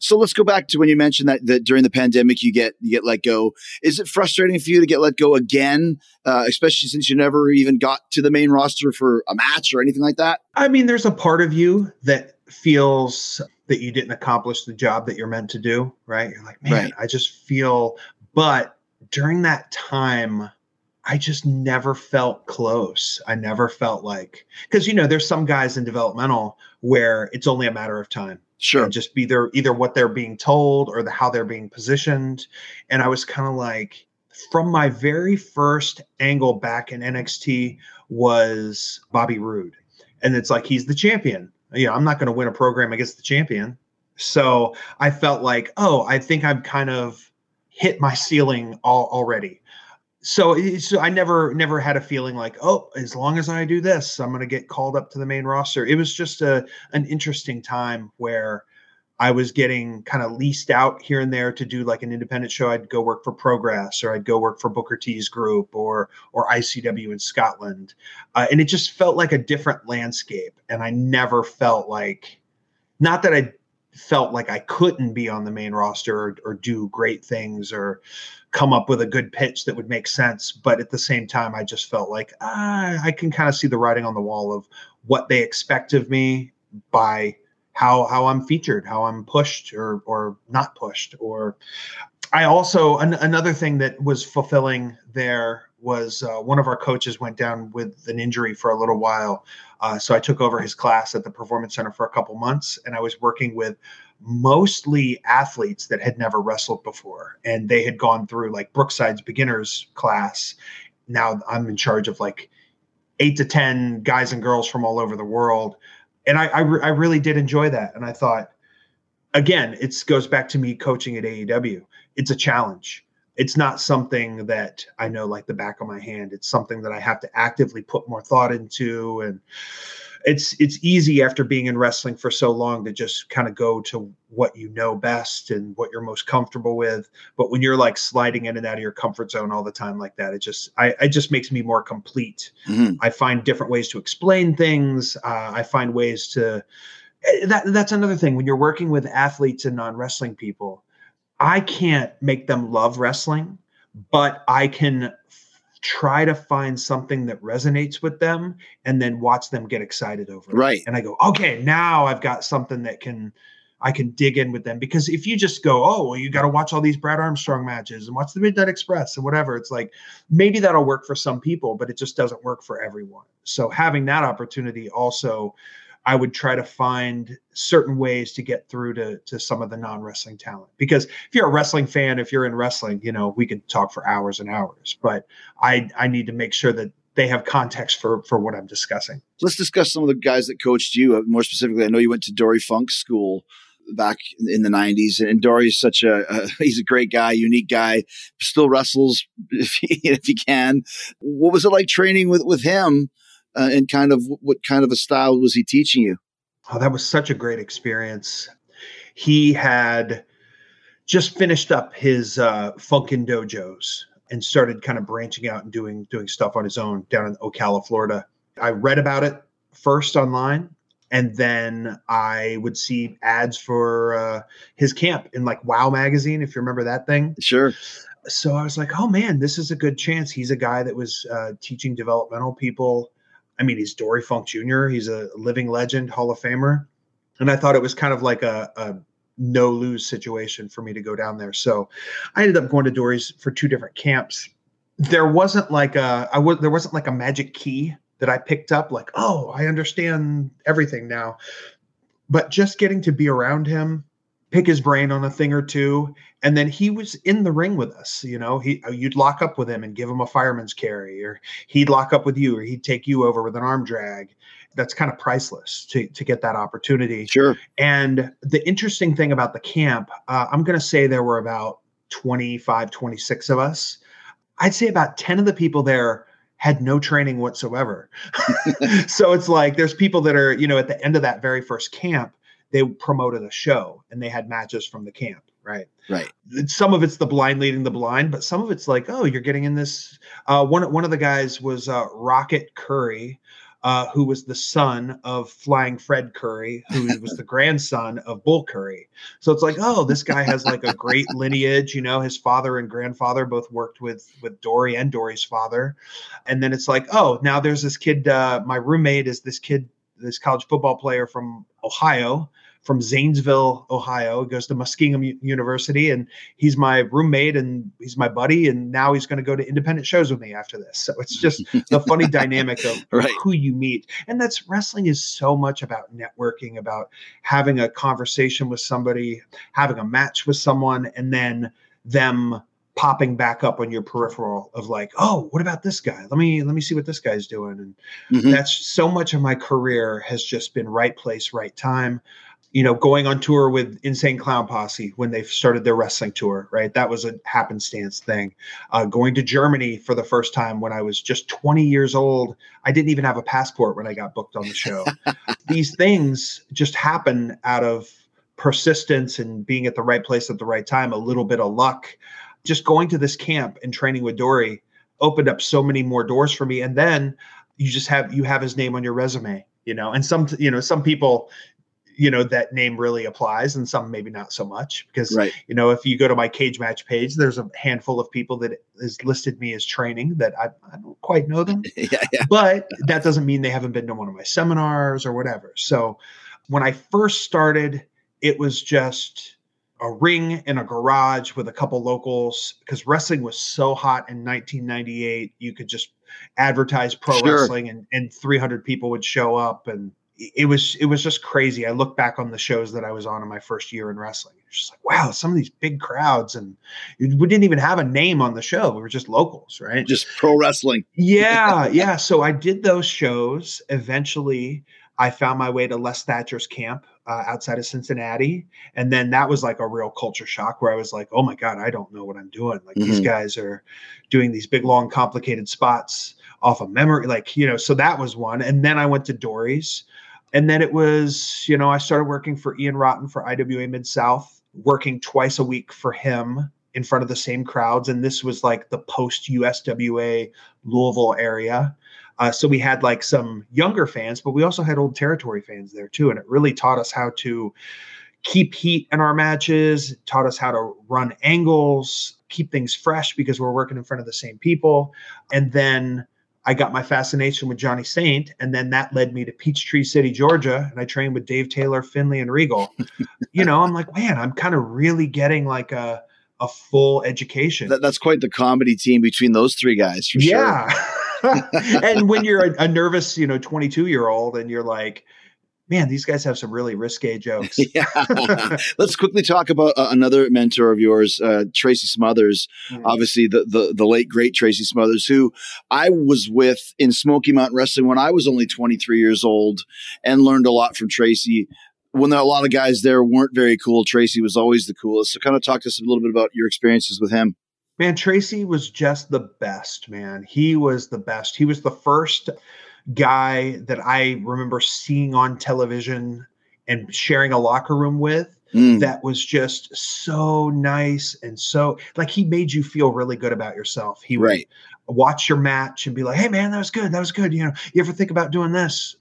So let's go back to when you mentioned that, that during the pandemic you get you get let go. Is it frustrating for you to get let go again, uh, especially since you never even got to the main roster for a match or anything like that? I mean, there's a part of you that feels that you didn't accomplish the job that you're meant to do, right? You're like, man, Right. I just feel, but during that time, I just never felt close. I never felt like, because, you know, there's some guys in developmental where it's only a matter of time Sure. just be there either what they're being told or the how they're being positioned. And I was kind of like, from my very first angle back in NXT was Bobby Roode, and it's like he's the champion. You know, I'm not going to win a program against the champion. So I felt like, oh, I think I've kind of hit my ceiling all, already. So, so I never never had a feeling like, oh, as long as I do this, I'm going to get called up to the main roster. It was just a an interesting time where I was getting kind of leased out here and there to do like an independent show. I'd go work for Progress or I'd go work for Booker T's group or or ICW in Scotland. Uh, and it just felt like a different landscape. And I never felt like, not that I felt like I couldn't be on the main roster or, or do great things or come up with a good pitch that would make sense. But at the same time, I just felt like ah, I can kind of see the writing on the wall of what they expect of me by how how I'm featured, how I'm pushed or or not pushed. Or I also an, another thing that was fulfilling there was uh, one of our coaches went down with an injury for a little while, uh, so I took over his class at the Performance Center for a couple months, and I was working with mostly athletes that had never wrestled before, and they had gone through like Brookside's beginners class. Now I'm in charge of like eight to ten guys and girls from all over the world and I, I, re- I really did enjoy that. And I thought, again, it goes back to me coaching at AEW. It's a challenge. It's not something that I know like the back of my hand. It's something that I have to actively put more thought into. And it's it's easy after being in wrestling for so long to just kind of go to what you know best and what you're most comfortable with. But when you're like sliding in and out of your comfort zone all the time like that, it just I it just makes me more complete. Mhm. I find different ways to explain things. Uh, I find ways to. eh, That that's another thing when you're working with athletes and non wrestling people. I can't make them love wrestling, but I can try to find something that resonates with them and then watch them get excited over it. Right. And I go, okay, now I've got something that can I can dig in with them because if you just go, oh, well, you got to watch all these Brad Armstrong matches and watch the Midnight Express and whatever, it's like maybe that'll work for some people, but it just doesn't work for everyone. So having that opportunity also, I would try to find certain ways to get through to to some of the non wrestling talent. Because if you're a wrestling fan, if you're in wrestling, you know we could talk for hours and hours. But I I need to make sure that they have context for for what I'm discussing. Let's discuss some of the guys that coached you. Uh, more specifically, I know you went to Dory Funk School back in the 90s and Dory's such a, a, he's a great guy unique guy still wrestles if he, if he can what was it like training with with him uh, and kind of what kind of a style was he teaching you oh that was such a great experience he had just finished up his uh funkin dojos and started kind of branching out and doing doing stuff on his own down in ocala florida i read about it first online and then I would see ads for uh, his camp in like Wow magazine, if you remember that thing. Sure. So I was like, oh man, this is a good chance. He's a guy that was uh, teaching developmental people. I mean, he's Dory Funk Jr. He's a living legend, Hall of Famer, and I thought it was kind of like a, a no lose situation for me to go down there. So I ended up going to Dory's for two different camps. There wasn't like a I was there wasn't like a magic key that I picked up, like, oh, I understand everything now. But just getting to be around him, pick his brain on a thing or two, and then he was in the ring with us. You know, he uh, you'd lock up with him and give him a fireman's carry, or he'd lock up with you, or he'd take you over with an arm drag. That's kind of priceless to to get that opportunity. Sure. And the interesting thing about the camp, uh, I'm going to say there were about 25, 26 of us. I'd say about 10 of the people there had no training whatsoever. so it's like there's people that are, you know, at the end of that very first camp, they promoted a show and they had matches from the camp, right? Right. Some of it's the blind leading the blind, but some of it's like, oh, you're getting in this. Uh, one one of the guys was uh, Rocket Curry, uh, who was the son of Flying Fred Curry, who was the grandson of Bull Curry. So it's like, oh, this guy has like a great lineage. You know, his father and grandfather both worked with with Dory and Dory's father, and then it's like, oh, now there's this kid. Uh, my roommate is this kid, this college football player from Ohio from Zanesville, Ohio. He goes to Muskingum University, and he's my roommate and he's my buddy. And now he's going to go to independent shows with me after this. So it's just the funny dynamic of Right. who you meet, and that's wrestling is so much about networking, about having a conversation with somebody, having a match with someone, and then them popping back up on your peripheral of like oh what about this guy let me let me see what this guy's doing and Mhm. that's so much of my career has just been right place right time you know going on tour with insane clown posse when they started their wrestling tour right? That was a happenstance thing. Uh, going to germany for the first time when i was just 20 years old i didn't even have a passport when i got booked on the show. These things just happen out of persistence and being at the right place at the right time a little bit of luck. Just going to this camp and training with dory opened up so many more doors for me. And then you just have you have his name on your resume you know and some you know some people you know that name really applies and some maybe not so much because Right. you know if you go to my cage match page there's a handful of people that has listed me as training that i, I don't quite know them yeah, yeah. but that doesn't mean they haven't been to one of my seminars or whatever. So when I first started, it was just a ring in a garage with a couple locals because wrestling was so hot in 1998. You could just advertise pro Sure. wrestling and, and 300 people would show up and it was it was just crazy. I look back on the shows that I was on in my first year in wrestling. It's just like, wow, some of these big crowds and we didn't even have a name on the show. We were just locals, right? Just pro wrestling. yeah, yeah. So I did those shows. Eventually, I found my way to Les Thatcher's camp uh, outside of Cincinnati, and then that was like a real culture shock where I was like, "Oh my god, I don't know what I'm doing." Like these Mhm. guys are doing these big, long, complicated spots off of memory, like you know. So that was one, and then I went to Dory's, and then it was you know I started working for Ian Rotten for IWA Mid South, working twice a week for him in front of the same crowds, and this was like the post USWA Louisville area. Uh, so we had like some younger fans, but we also had old territory fans there too. And it really taught us how to keep heat in our matches, taught us how to run angles, keep things fresh because we're working in front of the same people. And then I got my fascination with Johnny Saint, and then that led me to Peachtree City, Georgia, and I trained with Dave Taylor, Finlay, and Regal. you know, I'm like, man, I'm kind of really getting like a a full education. That, that's quite the comedy team between those three guys, for sure. yeah. and when you're a, a nervous, you know, 22 year old, and you're like, man, these guys have some really risque jokes. yeah. Let's quickly talk about uh, another mentor of yours, uh, Tracy Smothers. Mm. Obviously, the, the the late great Tracy Smothers, who I was with in Smoky Mountain Wrestling when I was only 23 years old, and learned a lot from Tracy. When there, a lot of guys there weren't very cool, Tracy was always the coolest. So, kind of talk to us a little bit about your experiences with him. Man, Tracy was just the best, man. He was the best. He was the first guy that I remember seeing on television and sharing a locker room with Mm. that was just so nice and so like he made you feel really good about yourself. He would Right. watch your match and be like, "Hey man, that was good. That was good. You know, you ever think about doing this?"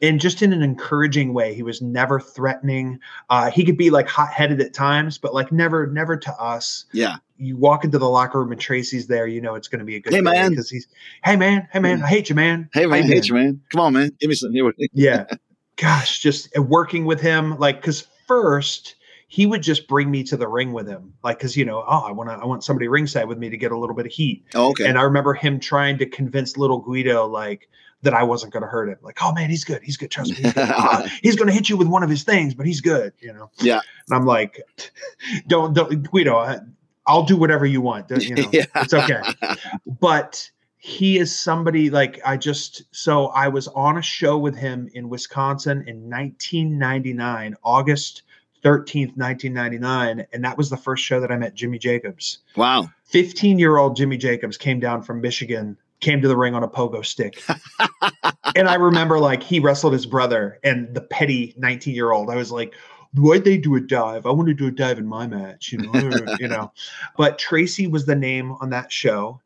And just in an encouraging way. He was never threatening. Uh, he could be like hot-headed at times, but like never, never to us Yeah. You walk into the locker room and Tracy's there, you know it's going to be a good Hey, man. because he's, hey man, hey man, I hate you, man. Hey, man. you Hey, been?" man. Come on, man. Give me some. Yeah, gosh, just uh, working with him, like because first he would just bring me to the ring with him, like because you know, oh, I want to, I want somebody ringside with me to get a little bit of heat, Oh, okay. and I remember him trying to convince little Guido like that I wasn't going to hurt him, like, oh man, he's good, he's good, trust me, he's, going to hit you with one of his things, but he's good, you know. Yeah. and I'm like, don't, don't, Guido. I, I'll do whatever you want. You know, Yeah. it's okay. But he is somebody like I just so I was on a show with him in Wisconsin in 1999, August 13th, 1999, and that was the first show that I met Jimmy Jacobs. wow. 15 year old Jimmy Jacobs came down from Michigan, came to the ring on a pogo stick. and I remember like he wrestled his brother and the petty 19 year old. I was like, why'd they do a dive? I want to do a dive in my match, you know, you know. But Tracy was the name on that show.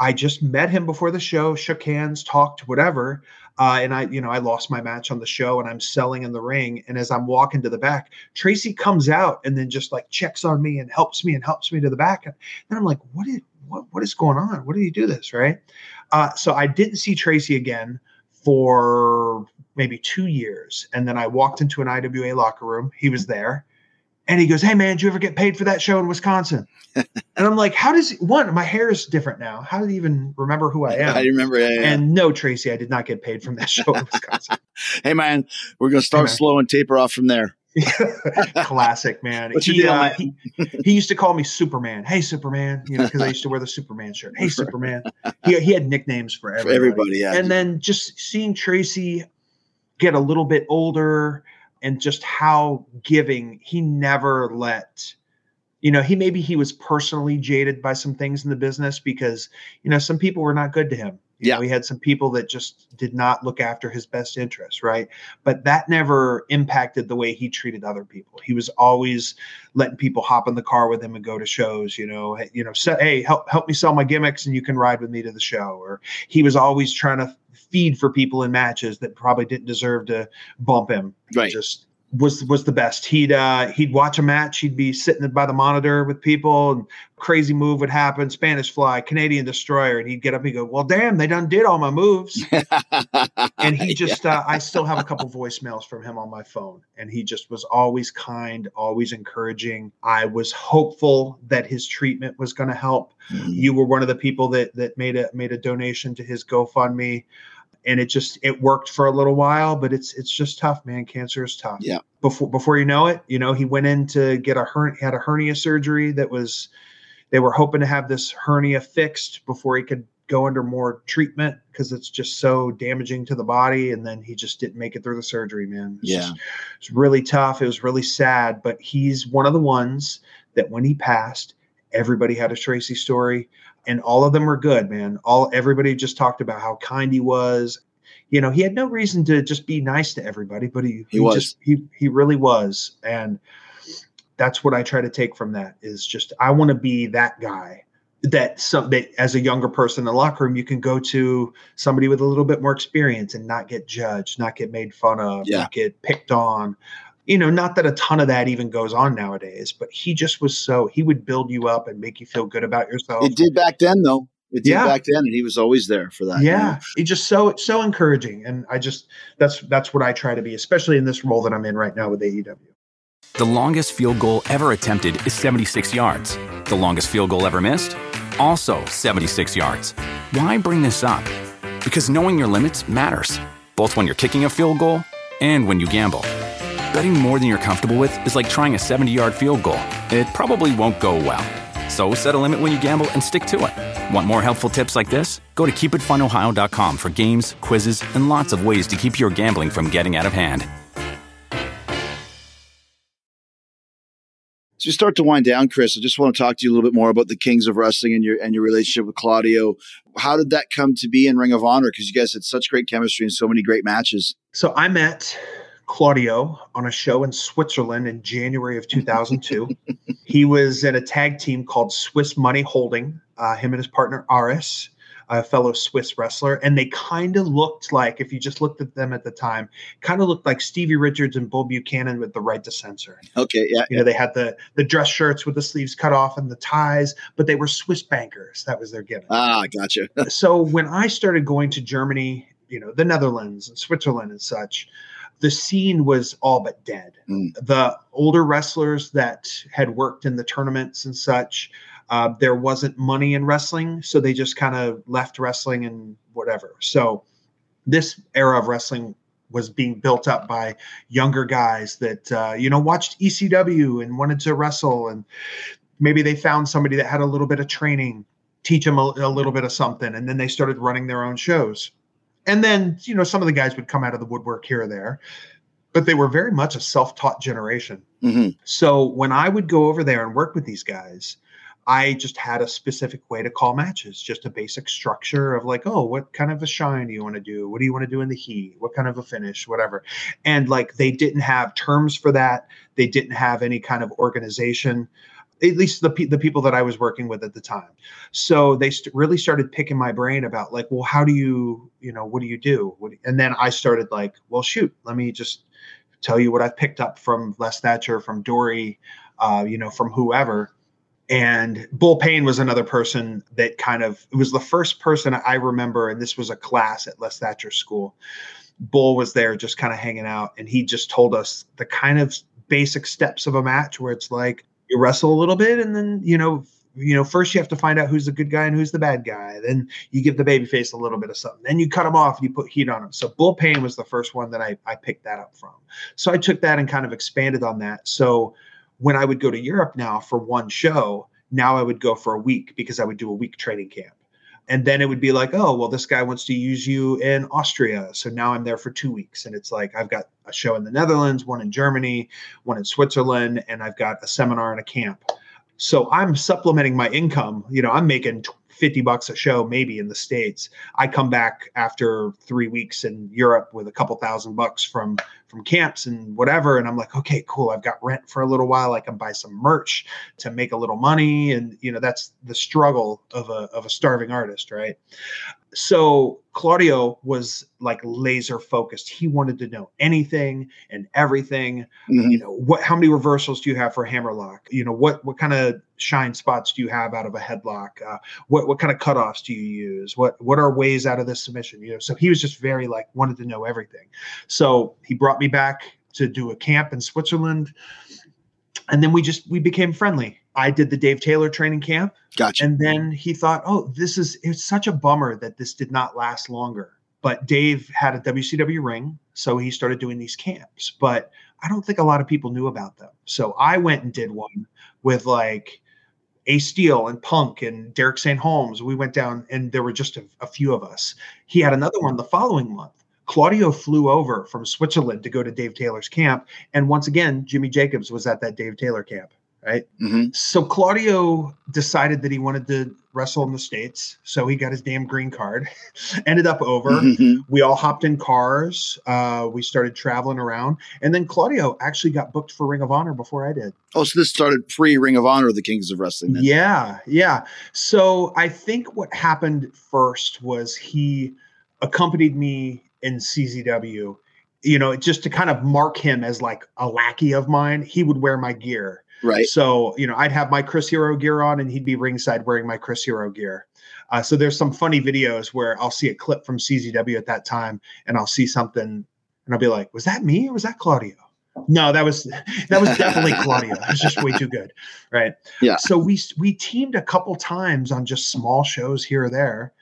I just met him before the show, shook hands, talked, whatever. Uh, and I, you know, I lost my match on the show and I'm selling in the ring. And as I'm walking to the back, Tracy comes out and then just like checks on me and helps me and helps me to the back. And then I'm like, what is, what, what is going on? What did you do this? Right. Uh, so I didn't see Tracy again for maybe two years. And then I walked into an IWA locker room. He was there. And he goes, Hey man, did you ever get paid for that show in Wisconsin? and I'm like, How does one, my hair is different now. How did he even remember who I am? I remember. Yeah, yeah. And no, Tracy, I did not get paid from that show in Wisconsin. hey, man, we're going to start Hey, slow and taper off from there. Classic, man. He, uh, he, he used to call me Superman. Hey, Superman. You know, because I used to wear the Superman shirt. Hey, Superman. He, he had nicknames for For everybody. everybody, yeah. And then just seeing Tracy get a little bit older and just how giving he never let you know he maybe he was personally jaded by some things in the business because you know some people were not good to him. You Yeah. know, he had some people that just did not look after his best interests right? But that never impacted the way he treated other people. He was always letting people hop in the car with him and go to shows you know hey, you know say, hey help help me sell my gimmicks and you can ride with me to the show or he was always trying to feed for people in matches that probably didn't deserve to bump him Right. just was was the best. He'd uh he'd watch a match. He'd be sitting by the monitor with people and crazy move would happen. Spanish fly canadian destroyer. And he'd get up and go well damn they done did all my moves. And he just uh, i still have a couple voicemails from him on my phone. And he just was always kind always encouraging. I was hopeful that his treatment was going to help. Mm. you were one of the people that that made a made a donation to his gofundme and it just it worked for a little while but it's it's just tough man. Cancer is tough. Yeah. before before you know it you know he went in to get a her- he had a hernia surgery that was they were hoping to have this hernia fixed before he could go under more treatment because it's just so damaging to the body and then he just didn't make it through the surgery man. It's Yeah. it's really tough. It was really sad but he's one of the ones that when he passed everybody had a tracy story and all of them were good man all everybody just talked about how kind he was you know he had no reason to just be nice to everybody but he, He was. just he he really was and that's what i try to take from that is just i want to be that guy that some that as a younger person in the locker room you can go to somebody with a little bit more experience and not get judged not get made fun of Yeah. not get picked on you know, not that a ton of that even goes on nowadays, but he just was so he would build you up and make you feel good about yourself. It did back then, though. It did Yeah. back then, and he was always there for that. yeah, he just so so encouraging, and I just that's that's what I try to be, especially in this role that I'm in right now with AEW. The longest field goal ever attempted is 76 yards. The longest field goal ever missed? Also 76 yards. Why bring this up? Because knowing your limits matters, both when you're kicking a field goal and when you gamble. Betting more than you're comfortable with is like trying a 70 yard field goal, it probably won't go well. So set a limit when you gamble and stick to it. Want more helpful tips like this? Go to keepitfunohio.com for games, quizzes, and lots of ways to keep your gambling from getting out of hand. As we start to wind down, Chris, I just want to talk to you a little bit more about the Kings of Wrestling and your and your relationship with Claudio. How did that come to be in Ring of Honor? Because you guys had such great chemistry and so many great matches. So I met Claudio on a show in Switzerland in January of 2002. he was in a tag team called Swiss Money Holding. Uh, him and his partner Ares, a fellow Swiss wrestler, and they kind of looked like, if you just looked at them at the time, kind of looked like Stevie Richards and Bull Buchanan with the right to censor. Okay, yeah, You know, they had the the dress shirts with the sleeves cut off and the ties, but they were Swiss bankers. That was their gimmick ah, gotcha. so when I started going to Germany, you know, the Netherlands and Switzerland and such, the scene was all but dead. Mm. The older wrestlers that had worked in the tournaments and such, uh, there wasn't money in wrestling, so they just kind of left wrestling and whatever. So this era of wrestling was being built up by younger guys that uh, you know watched ECW and wanted to wrestle, and maybe they found somebody that had a little bit of training, teach them a, a little bit of something, and then they started running their own shows. And then you know some of the guys would come out of the woodwork here or there, but they were very much a self-taught generation. hmm So when I would go over there and work with these guys, I just had a specific way to call matches, just a basic structure of like, oh, what kind of a shine do you want to do? What do you want to do in the heat? What kind of a finish? Whatever. And like they didn't have terms for that. They didn't have any kind of organization. At least the pe- the people that I was working with at the time. So they st- really started picking my brain about like, well, how do you, you know, what do you do? Do- and then I started like, well, shoot, let me just tell you what I've picked up from Les Thatcher, from Dory, uh, you know, from whoever. And Bull Payne was another person that kind of it was the first person I remember, and this was a class at Les Thatcher School. Bull was there just kind of hanging out, and he just told us the kind of basic steps of a match where it's like you wrestle a little bit, and then you know, you know, first you have to find out who's the good guy and who's the bad guy. Then you give the babyface a little bit of something. Then you cut him off and you put heat on him. So Bull was the first one that I I picked that up from. So I took that and kind of expanded on that. So when I would go to Europe now for one show, now I would go for a week because I would do a week training camp. And then it would be like, oh, well, this guy wants to use you in Austria. So now I'm there for two weeks. And it's like, I've got a show in the Netherlands, one in Germany, one in Switzerland, and I've got a seminar and a camp. So I'm supplementing my income. You know, I'm making 50 bucks a show, maybe in the States. I come back after three weeks in Europe with a couple thousand bucks from from camps and whatever. And I'm like, okay, cool. I've got rent for a little while. I can buy some merch to make a little money. And you know, that's the struggle of a of a starving artist, right? So Claudio was like laser focused. He wanted to know anything and everything. Mhm. you know what how many reversals do you have for a hammerlock? You know what what kind of shine spots do you have out of a headlock? Uh, what what kind of cutoffs do you use? What what are ways out of this submission? You know so he was just very like wanted to know everything. So he brought me back to do a camp in switzerland and then we just we became friendly i did the dave taylor training camp Gotcha. and then he thought, oh, this is it's such a bummer that this did not last longer. But Dave had a WCW ring, so he started doing these camps. But I don't think a lot of people knew about them. So I went and did one with like a Steel and Punk and Derek St. Holmes. We went down and there were just a, a few of us. He had another one the following month. Claudio flew over from Switzerland to go to Dave Taylor's camp. And once again, Jimmy Jacobs was at that Dave Taylor camp, right? hmm So Claudio decided that he wanted to wrestle in the States. So he got his damn green card, ended up over. Mhm. We all hopped in cars. Uh, we started traveling around. And then Claudio actually got booked for Ring of Honor before I did. Oh, so this started pre Ring of Honor, the Kings of Wrestling. Then. Yeah, yeah. So I think what happened first was he accompanied me in CZW you know, just to kind of mark him as like a lackey of mine, he would wear my gear. Right. So, you know, I'd have my Chris Hero gear on and he'd be ringside wearing my Chris Hero gear. Uh, so there's some funny videos where I'll see a clip from CZW at that time and I'll see something and I'll be like, was that me or was that Claudio? No, that was that was definitely Claudio. It was just way too good. Right. Yeah. So we we teamed a couple times on just small shows here or there.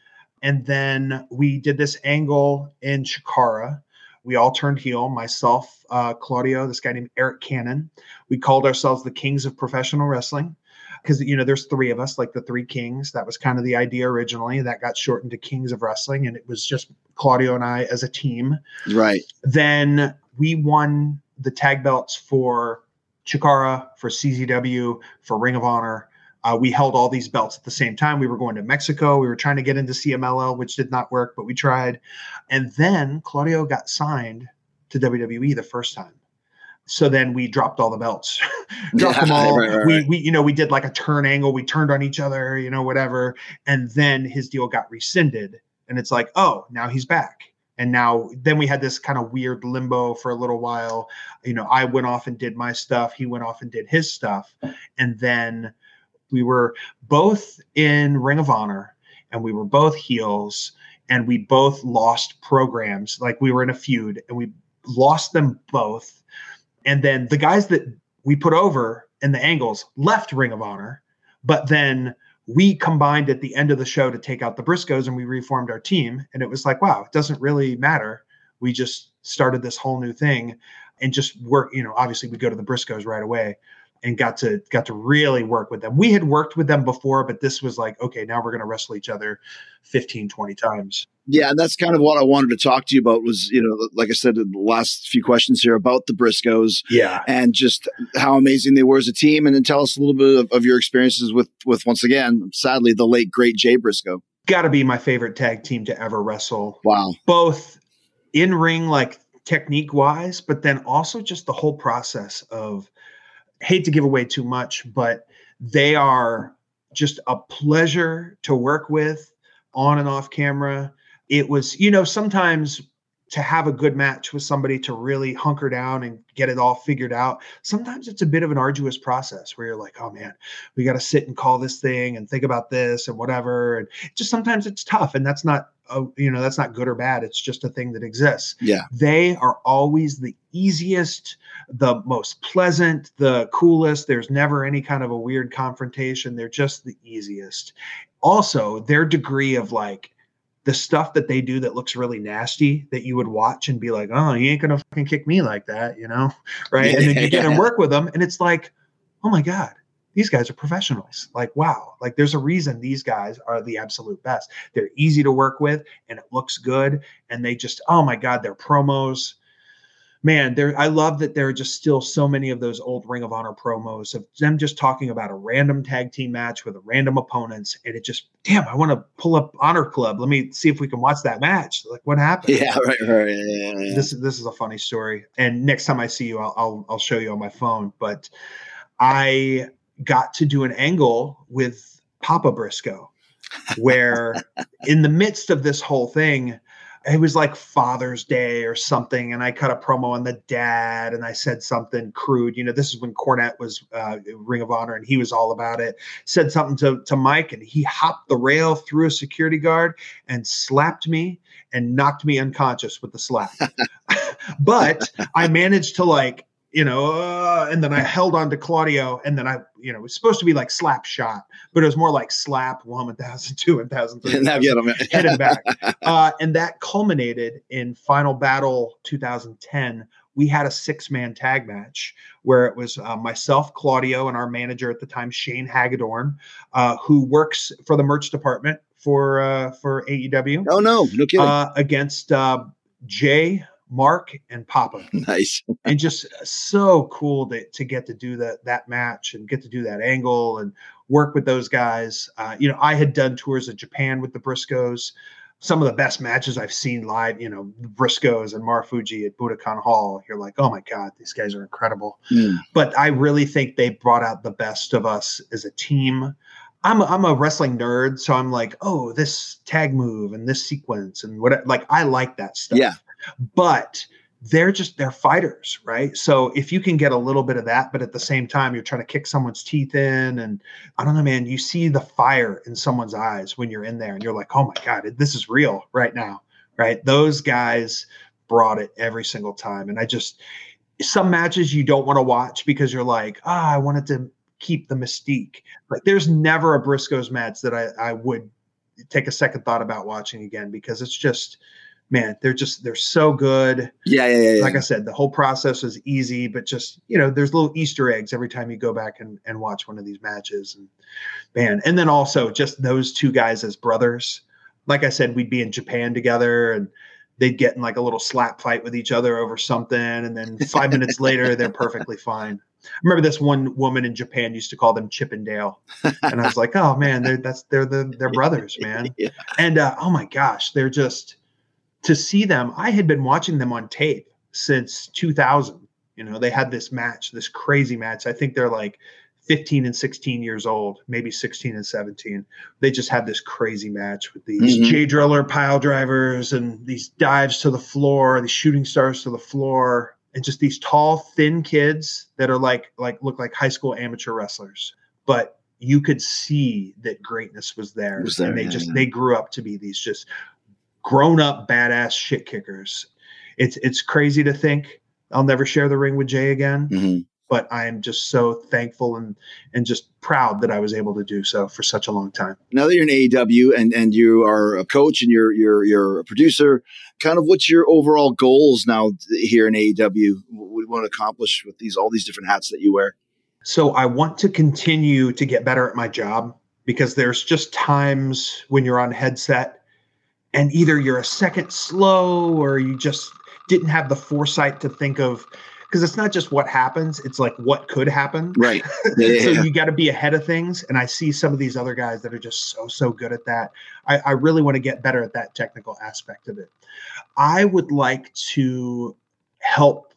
And then we did this angle in Chikara. We all turned heel, myself, uh, Claudio, this guy named Arik Cannon. We called ourselves the Kings of Professional Wrestling because you know there's three of us like the three kings that was kind of the idea originally that got shortened to kings of wrestling and it was just claudio and i as a team Right. then we won the tag belts for chikara for czw for ring of honor uh, we held all these belts at the same time. We were going to mexico. We were trying to get into cmll which did not work but we tried. And then claudio got signed to wwe the first time. So then we dropped all the belts. Dropped them all. right, right, we we you know we did like a turn angle. We turned on each other you know whatever. And then his deal got rescinded. And it's like oh now he's back. And now then we had this kind of weird limbo for a little while. You know i went off and did my stuff. He went off and did his stuff. And then we were both in ring of honor and we were both heels and we both lost programs. Like we were in a feud and we lost them both. And then the guys that we put over in the angles left ring of honor but then we combined at the end of the show to take out the briscoes and we reformed our team. And it was like wow it doesn't really matter. We just started this whole new thing and just work you know obviously we go to the briscoes right away and got to got to really work with them we had worked with them before but this was like okay now we're going to wrestle each other 15 20 times Yeah, and that's kind of what I wanted to talk to you about was, you know, like I said, in the last few questions here about the Briscoes yeah and just how amazing they were as a team. And then tell us a little bit of, of your experiences with, with once again, sadly, the late, great Jay Briscoe. got to be my favorite tag team to ever wrestle Wow. both in ring like technique wise but then also just the whole process of hate to give away too much but they are just a pleasure to work with on and off camera. It was you know sometimes to have a good match with somebody to really hunker down and get it all figured out sometimes it's a bit of an arduous process where you're like oh man we got to sit and call this thing and think about this and whatever and just sometimes it's tough and that's not uh, you know that's not good or bad it's just a thing that exists. Yeah. they are always the easiest the most pleasant the coolest. There's never any kind of a weird confrontation. They're just the easiest. Also their degree of like the stuff that they do that looks really nasty that you would watch and be like oh you ain't gonna fucking kick me like that you know? Right? And then you get and Yeah. work with them and it's like oh my god these guys are professionals like wow like there's a reason these guys are the absolute best they're easy to work with and it looks good and they just oh my god their promos man there i love that there are just still so many of those old ring of honor promos of them just talking about a random tag team match with a random opponents and it just damn i want to pull up honor club let me see if we can watch that match like what happened Yeah. Right. Right. Yeah, yeah, this this is a funny story and next time i see you I'll, I'll i'll show you on my phone but i got to do an angle with papa briscoe where in the midst of this whole thing it was like father's day or something and i cut a promo on the dad and i said something crude. You know this is when cornette was uh, ring of honor and he was all about it. Said something to, to mike and he hopped the rail through a security guard and slapped me and knocked me unconscious with the slap. But i managed to like you know uh, and then i held on to claudio and then i you know it was supposed to be like slap shot but it was more like slap one thousand two and thousand three And now get 'em. hit him back. Uh, and that culminated in Final Battle 2010. We had a six man tag match where it was uh, myself, Claudio, and our manager at the time, Shane Hagedorn, uh, who works for the merch department for uh, for AEW, Oh no, no kidding. uh, against uh, Jay, Mark, and Papa nice. and just so cool to, to get to do that that match and get to do that angle and work with those guys. Uh, you know, I had done tours of Japan with the Briscoes. Some of the best matches I've seen live, you know, Briscoes and Marufuji at Budokan Hall. You're like, oh my God, these guys are incredible. Hmm. But I really think they brought out the best of us as a team. I'm a, I'm a wrestling nerd, so I'm like, oh, this tag move and this sequence and what like I like that stuff. Yeah. But they're just they're fighters, right? So if you can get a little bit of that, but at the same time you're trying to kick someone's teeth in, and I don't know, man, you see the fire in someone's eyes when you're in there, and you're like, oh my god, this is real right now, right? Those guys brought it every single time, and I just some matches you don't want to watch because you're like, ah, I wanted to keep the mystique. Like there's never a Briscoes match that I, I would take a second thought about watching again because it's just man, they're just they're so good. Yeah, yeah, yeah. yeah. Like I said, the whole process is easy, but just you know, there's little Easter eggs every time you go back and, and watch one of these matches. And man, and then also just those two guys as brothers. Like I said, we'd be in Japan together and they'd get in like a little slap fight with each other over something, and then five minutes later they're perfectly fine. I remember this one woman in Japan used to call them Chip and Dale, and I was like, "Oh man, they're that's they're the they're brothers, man." Yeah. And uh, oh my gosh, they're just to see them. I had been watching them on tape since 2000. You know, they had this match, this crazy match. I think they're like 15 and 16 years old, maybe 16 and 17. They just had this crazy match with these Mhm. Jay Driller pile drivers and these dives to the floor, these shooting stars to the floor, and just these tall, thin kids that are like like look like high school amateur wrestlers. But you could see that greatness was there. Was there, and they yeah, just yeah. they grew up to be these just grown up badass shit kickers. It's it's crazy to think I'll never share the ring with Jay again Mhm. but I am just so thankful and and just proud that I was able to do so for such a long time. Now that you're in AEW and and you are a coach and you're you're you're a producer, kind of what's your overall goals now here in AEW? What do you want to accomplish with these all these different hats that you wear? So I want to continue to get better at my job because there's just times when you're on headset and either you're a second slow or you just didn't have the foresight to think of because it's not just what happens, it's like what could happen. Right. Yeah, so you got to be ahead of things. And I see some of these other guys that are just so, so good at that. I, I really want to get better at that technical aspect of it. I would like to help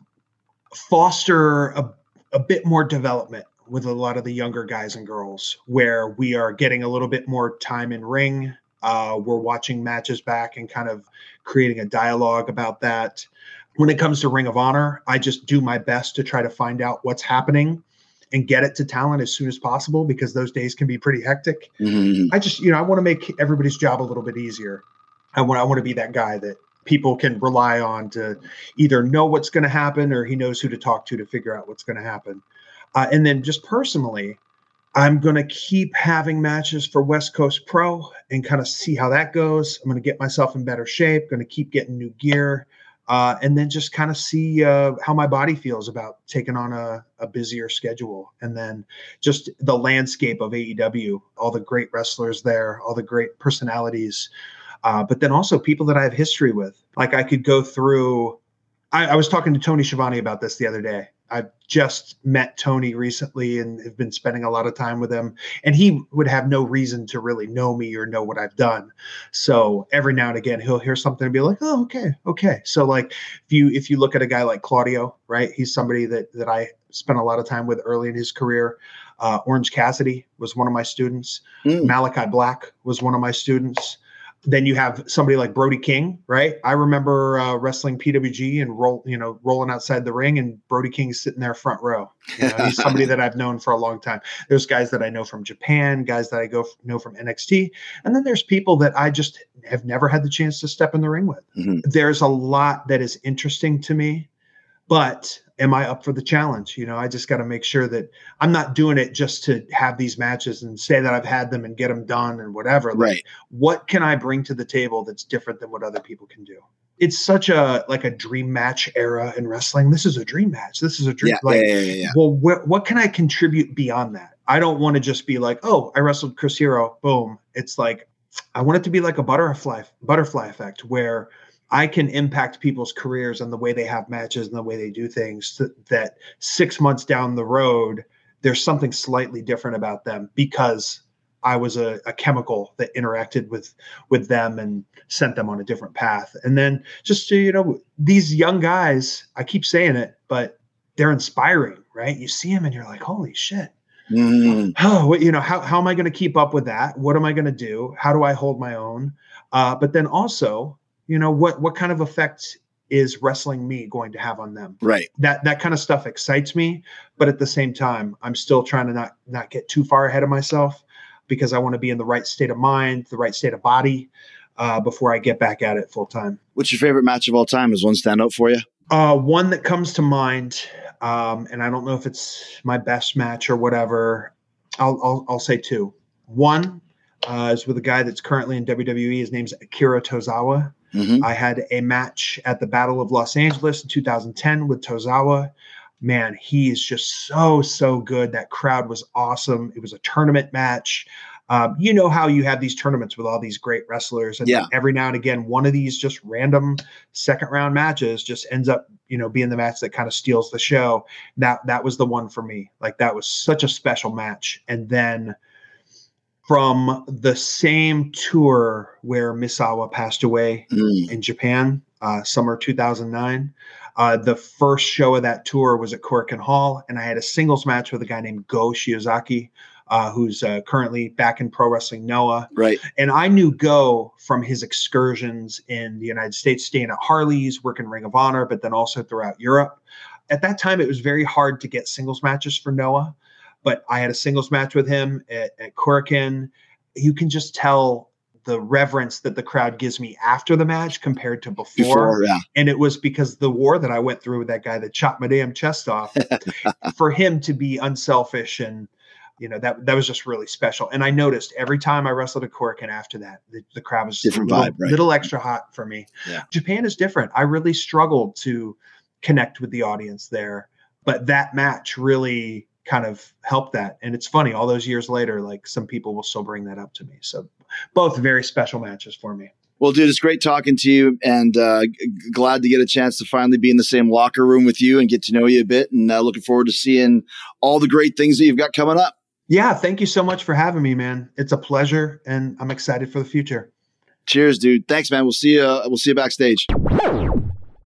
foster a, a bit more development with a lot of the younger guys and girls where we are getting a little bit more time in ring. Uh, we're watching matches back and kind of creating a dialogue about that. When it comes to Ring of Honor, I just do my best to try to find out what's happening and get it to talent as soon as possible because those days can be pretty hectic. Mhm. I just, you know, I want to make everybody's job a little bit easier. I want I want to be that guy that people can rely on to either know what's going to happen or he knows who to talk to to figure out what's going to happen. Uh, and then just personally, I'm going to keep having matches for West Coast Pro and kind of see how that goes. I'm going to get myself in better shape, going to keep getting new gear. Uh, and then just kind of see uh, how my body feels about taking on a, a busier schedule. And then just the landscape of AEW, all the great wrestlers there, all the great personalities, uh, but then also people that I have history with. Like I could go through. I, I was talking to Tony Schiavone about this the other day. I've just met Tony recently and have been spending a lot of time with him, and he would have no reason to really know me or know what I've done. So every now and again, he'll hear something and be like, "Oh, okay, okay." So like, if you if you look at a guy like Claudio, right? He's somebody that that I spent a lot of time with early in his career. Uh, Orange Cassidy was one of my students. Mm. Malachi Black was one of my students. Then you have somebody like Brody King, right? I remember uh, wrestling PWG and roll, you know, rolling outside the ring, and Brody King's sitting there front row. You know, he's somebody that I've known for a long time. There's guys that I know from Japan, guys that I go know from NXT, and then there's people that I just have never had the chance to step in the ring with. Mhm. There's a lot that is interesting to me, but am I up for the challenge? You know, I just got to make sure that I'm not doing it just to have these matches and say that I've had them and get them done and whatever. Like, Right. what can I bring to the table that's different than what other people can do? It's such a like a dream match era in wrestling. This is a dream match. This is a dream. Yeah, like, yeah, yeah, yeah. well, what what can I contribute beyond that? I don't want to just be like, oh, I wrestled Chris Hero, boom. It's like I want it to be like a butterfly butterfly effect where I can impact people's careers and the way they have matches and the way they do things so that six months down the road, there's something slightly different about them because I was a, a chemical that interacted with with them and sent them on a different path. And then just to, you know, these young guys, I keep saying it, but they're inspiring, right? You see them and you're like, holy shit. Mhm. Oh, what- you know, how, how am I going to keep up with that? What am I going to do? How do I hold my own? Uh, but then also, you know, what what kind of effect is wrestling me going to have on them? Right. That that kind of stuff excites me, but at the same time, I'm still trying to not not get too far ahead of myself because I want to be in the right state of mind, the right state of body uh, before I get back at it full time. What's your favorite match of all time? Does one stand out for you? Uh, one that comes to mind, um, and I don't know if it's my best match or whatever. I'll I'll, I'll say two. One uh, is with a guy that's currently in WWE. His name's Akira Tozawa. Mhm. I had a match at the Battle of Los Angeles in 2010 with Tozawa. Man, he is just so, so good. That crowd was awesome. It was a tournament match. Um, you know how you have these tournaments with all these great wrestlers, and Yeah. every now and again, one of these just random second round matches just ends up, you know, being the match that kind of steals the show. That that was the one for me. Like that was such a special match. And then from the same tour where Misawa passed away Mm. in Japan, uh, summer 2009. Uh, the first show of that tour was at Korakuen Hall, and I had a singles match with a guy named Go Shiozaki, uh, who's uh, currently back in Pro Wrestling Noah. Right. And I knew Go from his excursions in the United States, staying at Harley's, working Ring of Honor, but then also throughout Europe. At that time, it was very hard to get singles matches for Noah, but I had a singles match with him at, at. You can just tell the reverence that the crowd gives me after the match compared to before. Before, yeah. And it was because the war that I went through with that guy that chopped my damn chest off, for him to be unselfish and you know that that was just really special. And I noticed every time I wrestled a Korakuen after that, the, the crowd was Different a little, vibe, right? little extra hot for me. Yeah. Japan is different. I really struggled to connect with the audience there, but that match really kind of helped that. And it's funny, all those years later, like some people will still bring that up to me. So both very special matches for me. Well, dude, it's great talking to you, and uh, g- glad to get a chance to finally be in the same locker room with you and get to know you a bit. And uh, looking forward to seeing all the great things that you've got coming up. Yeah, thank you so much for having me, man. It's a pleasure, and I'm excited for the future. Cheers, dude. Thanks, man. We'll see you. Uh, we'll see you backstage.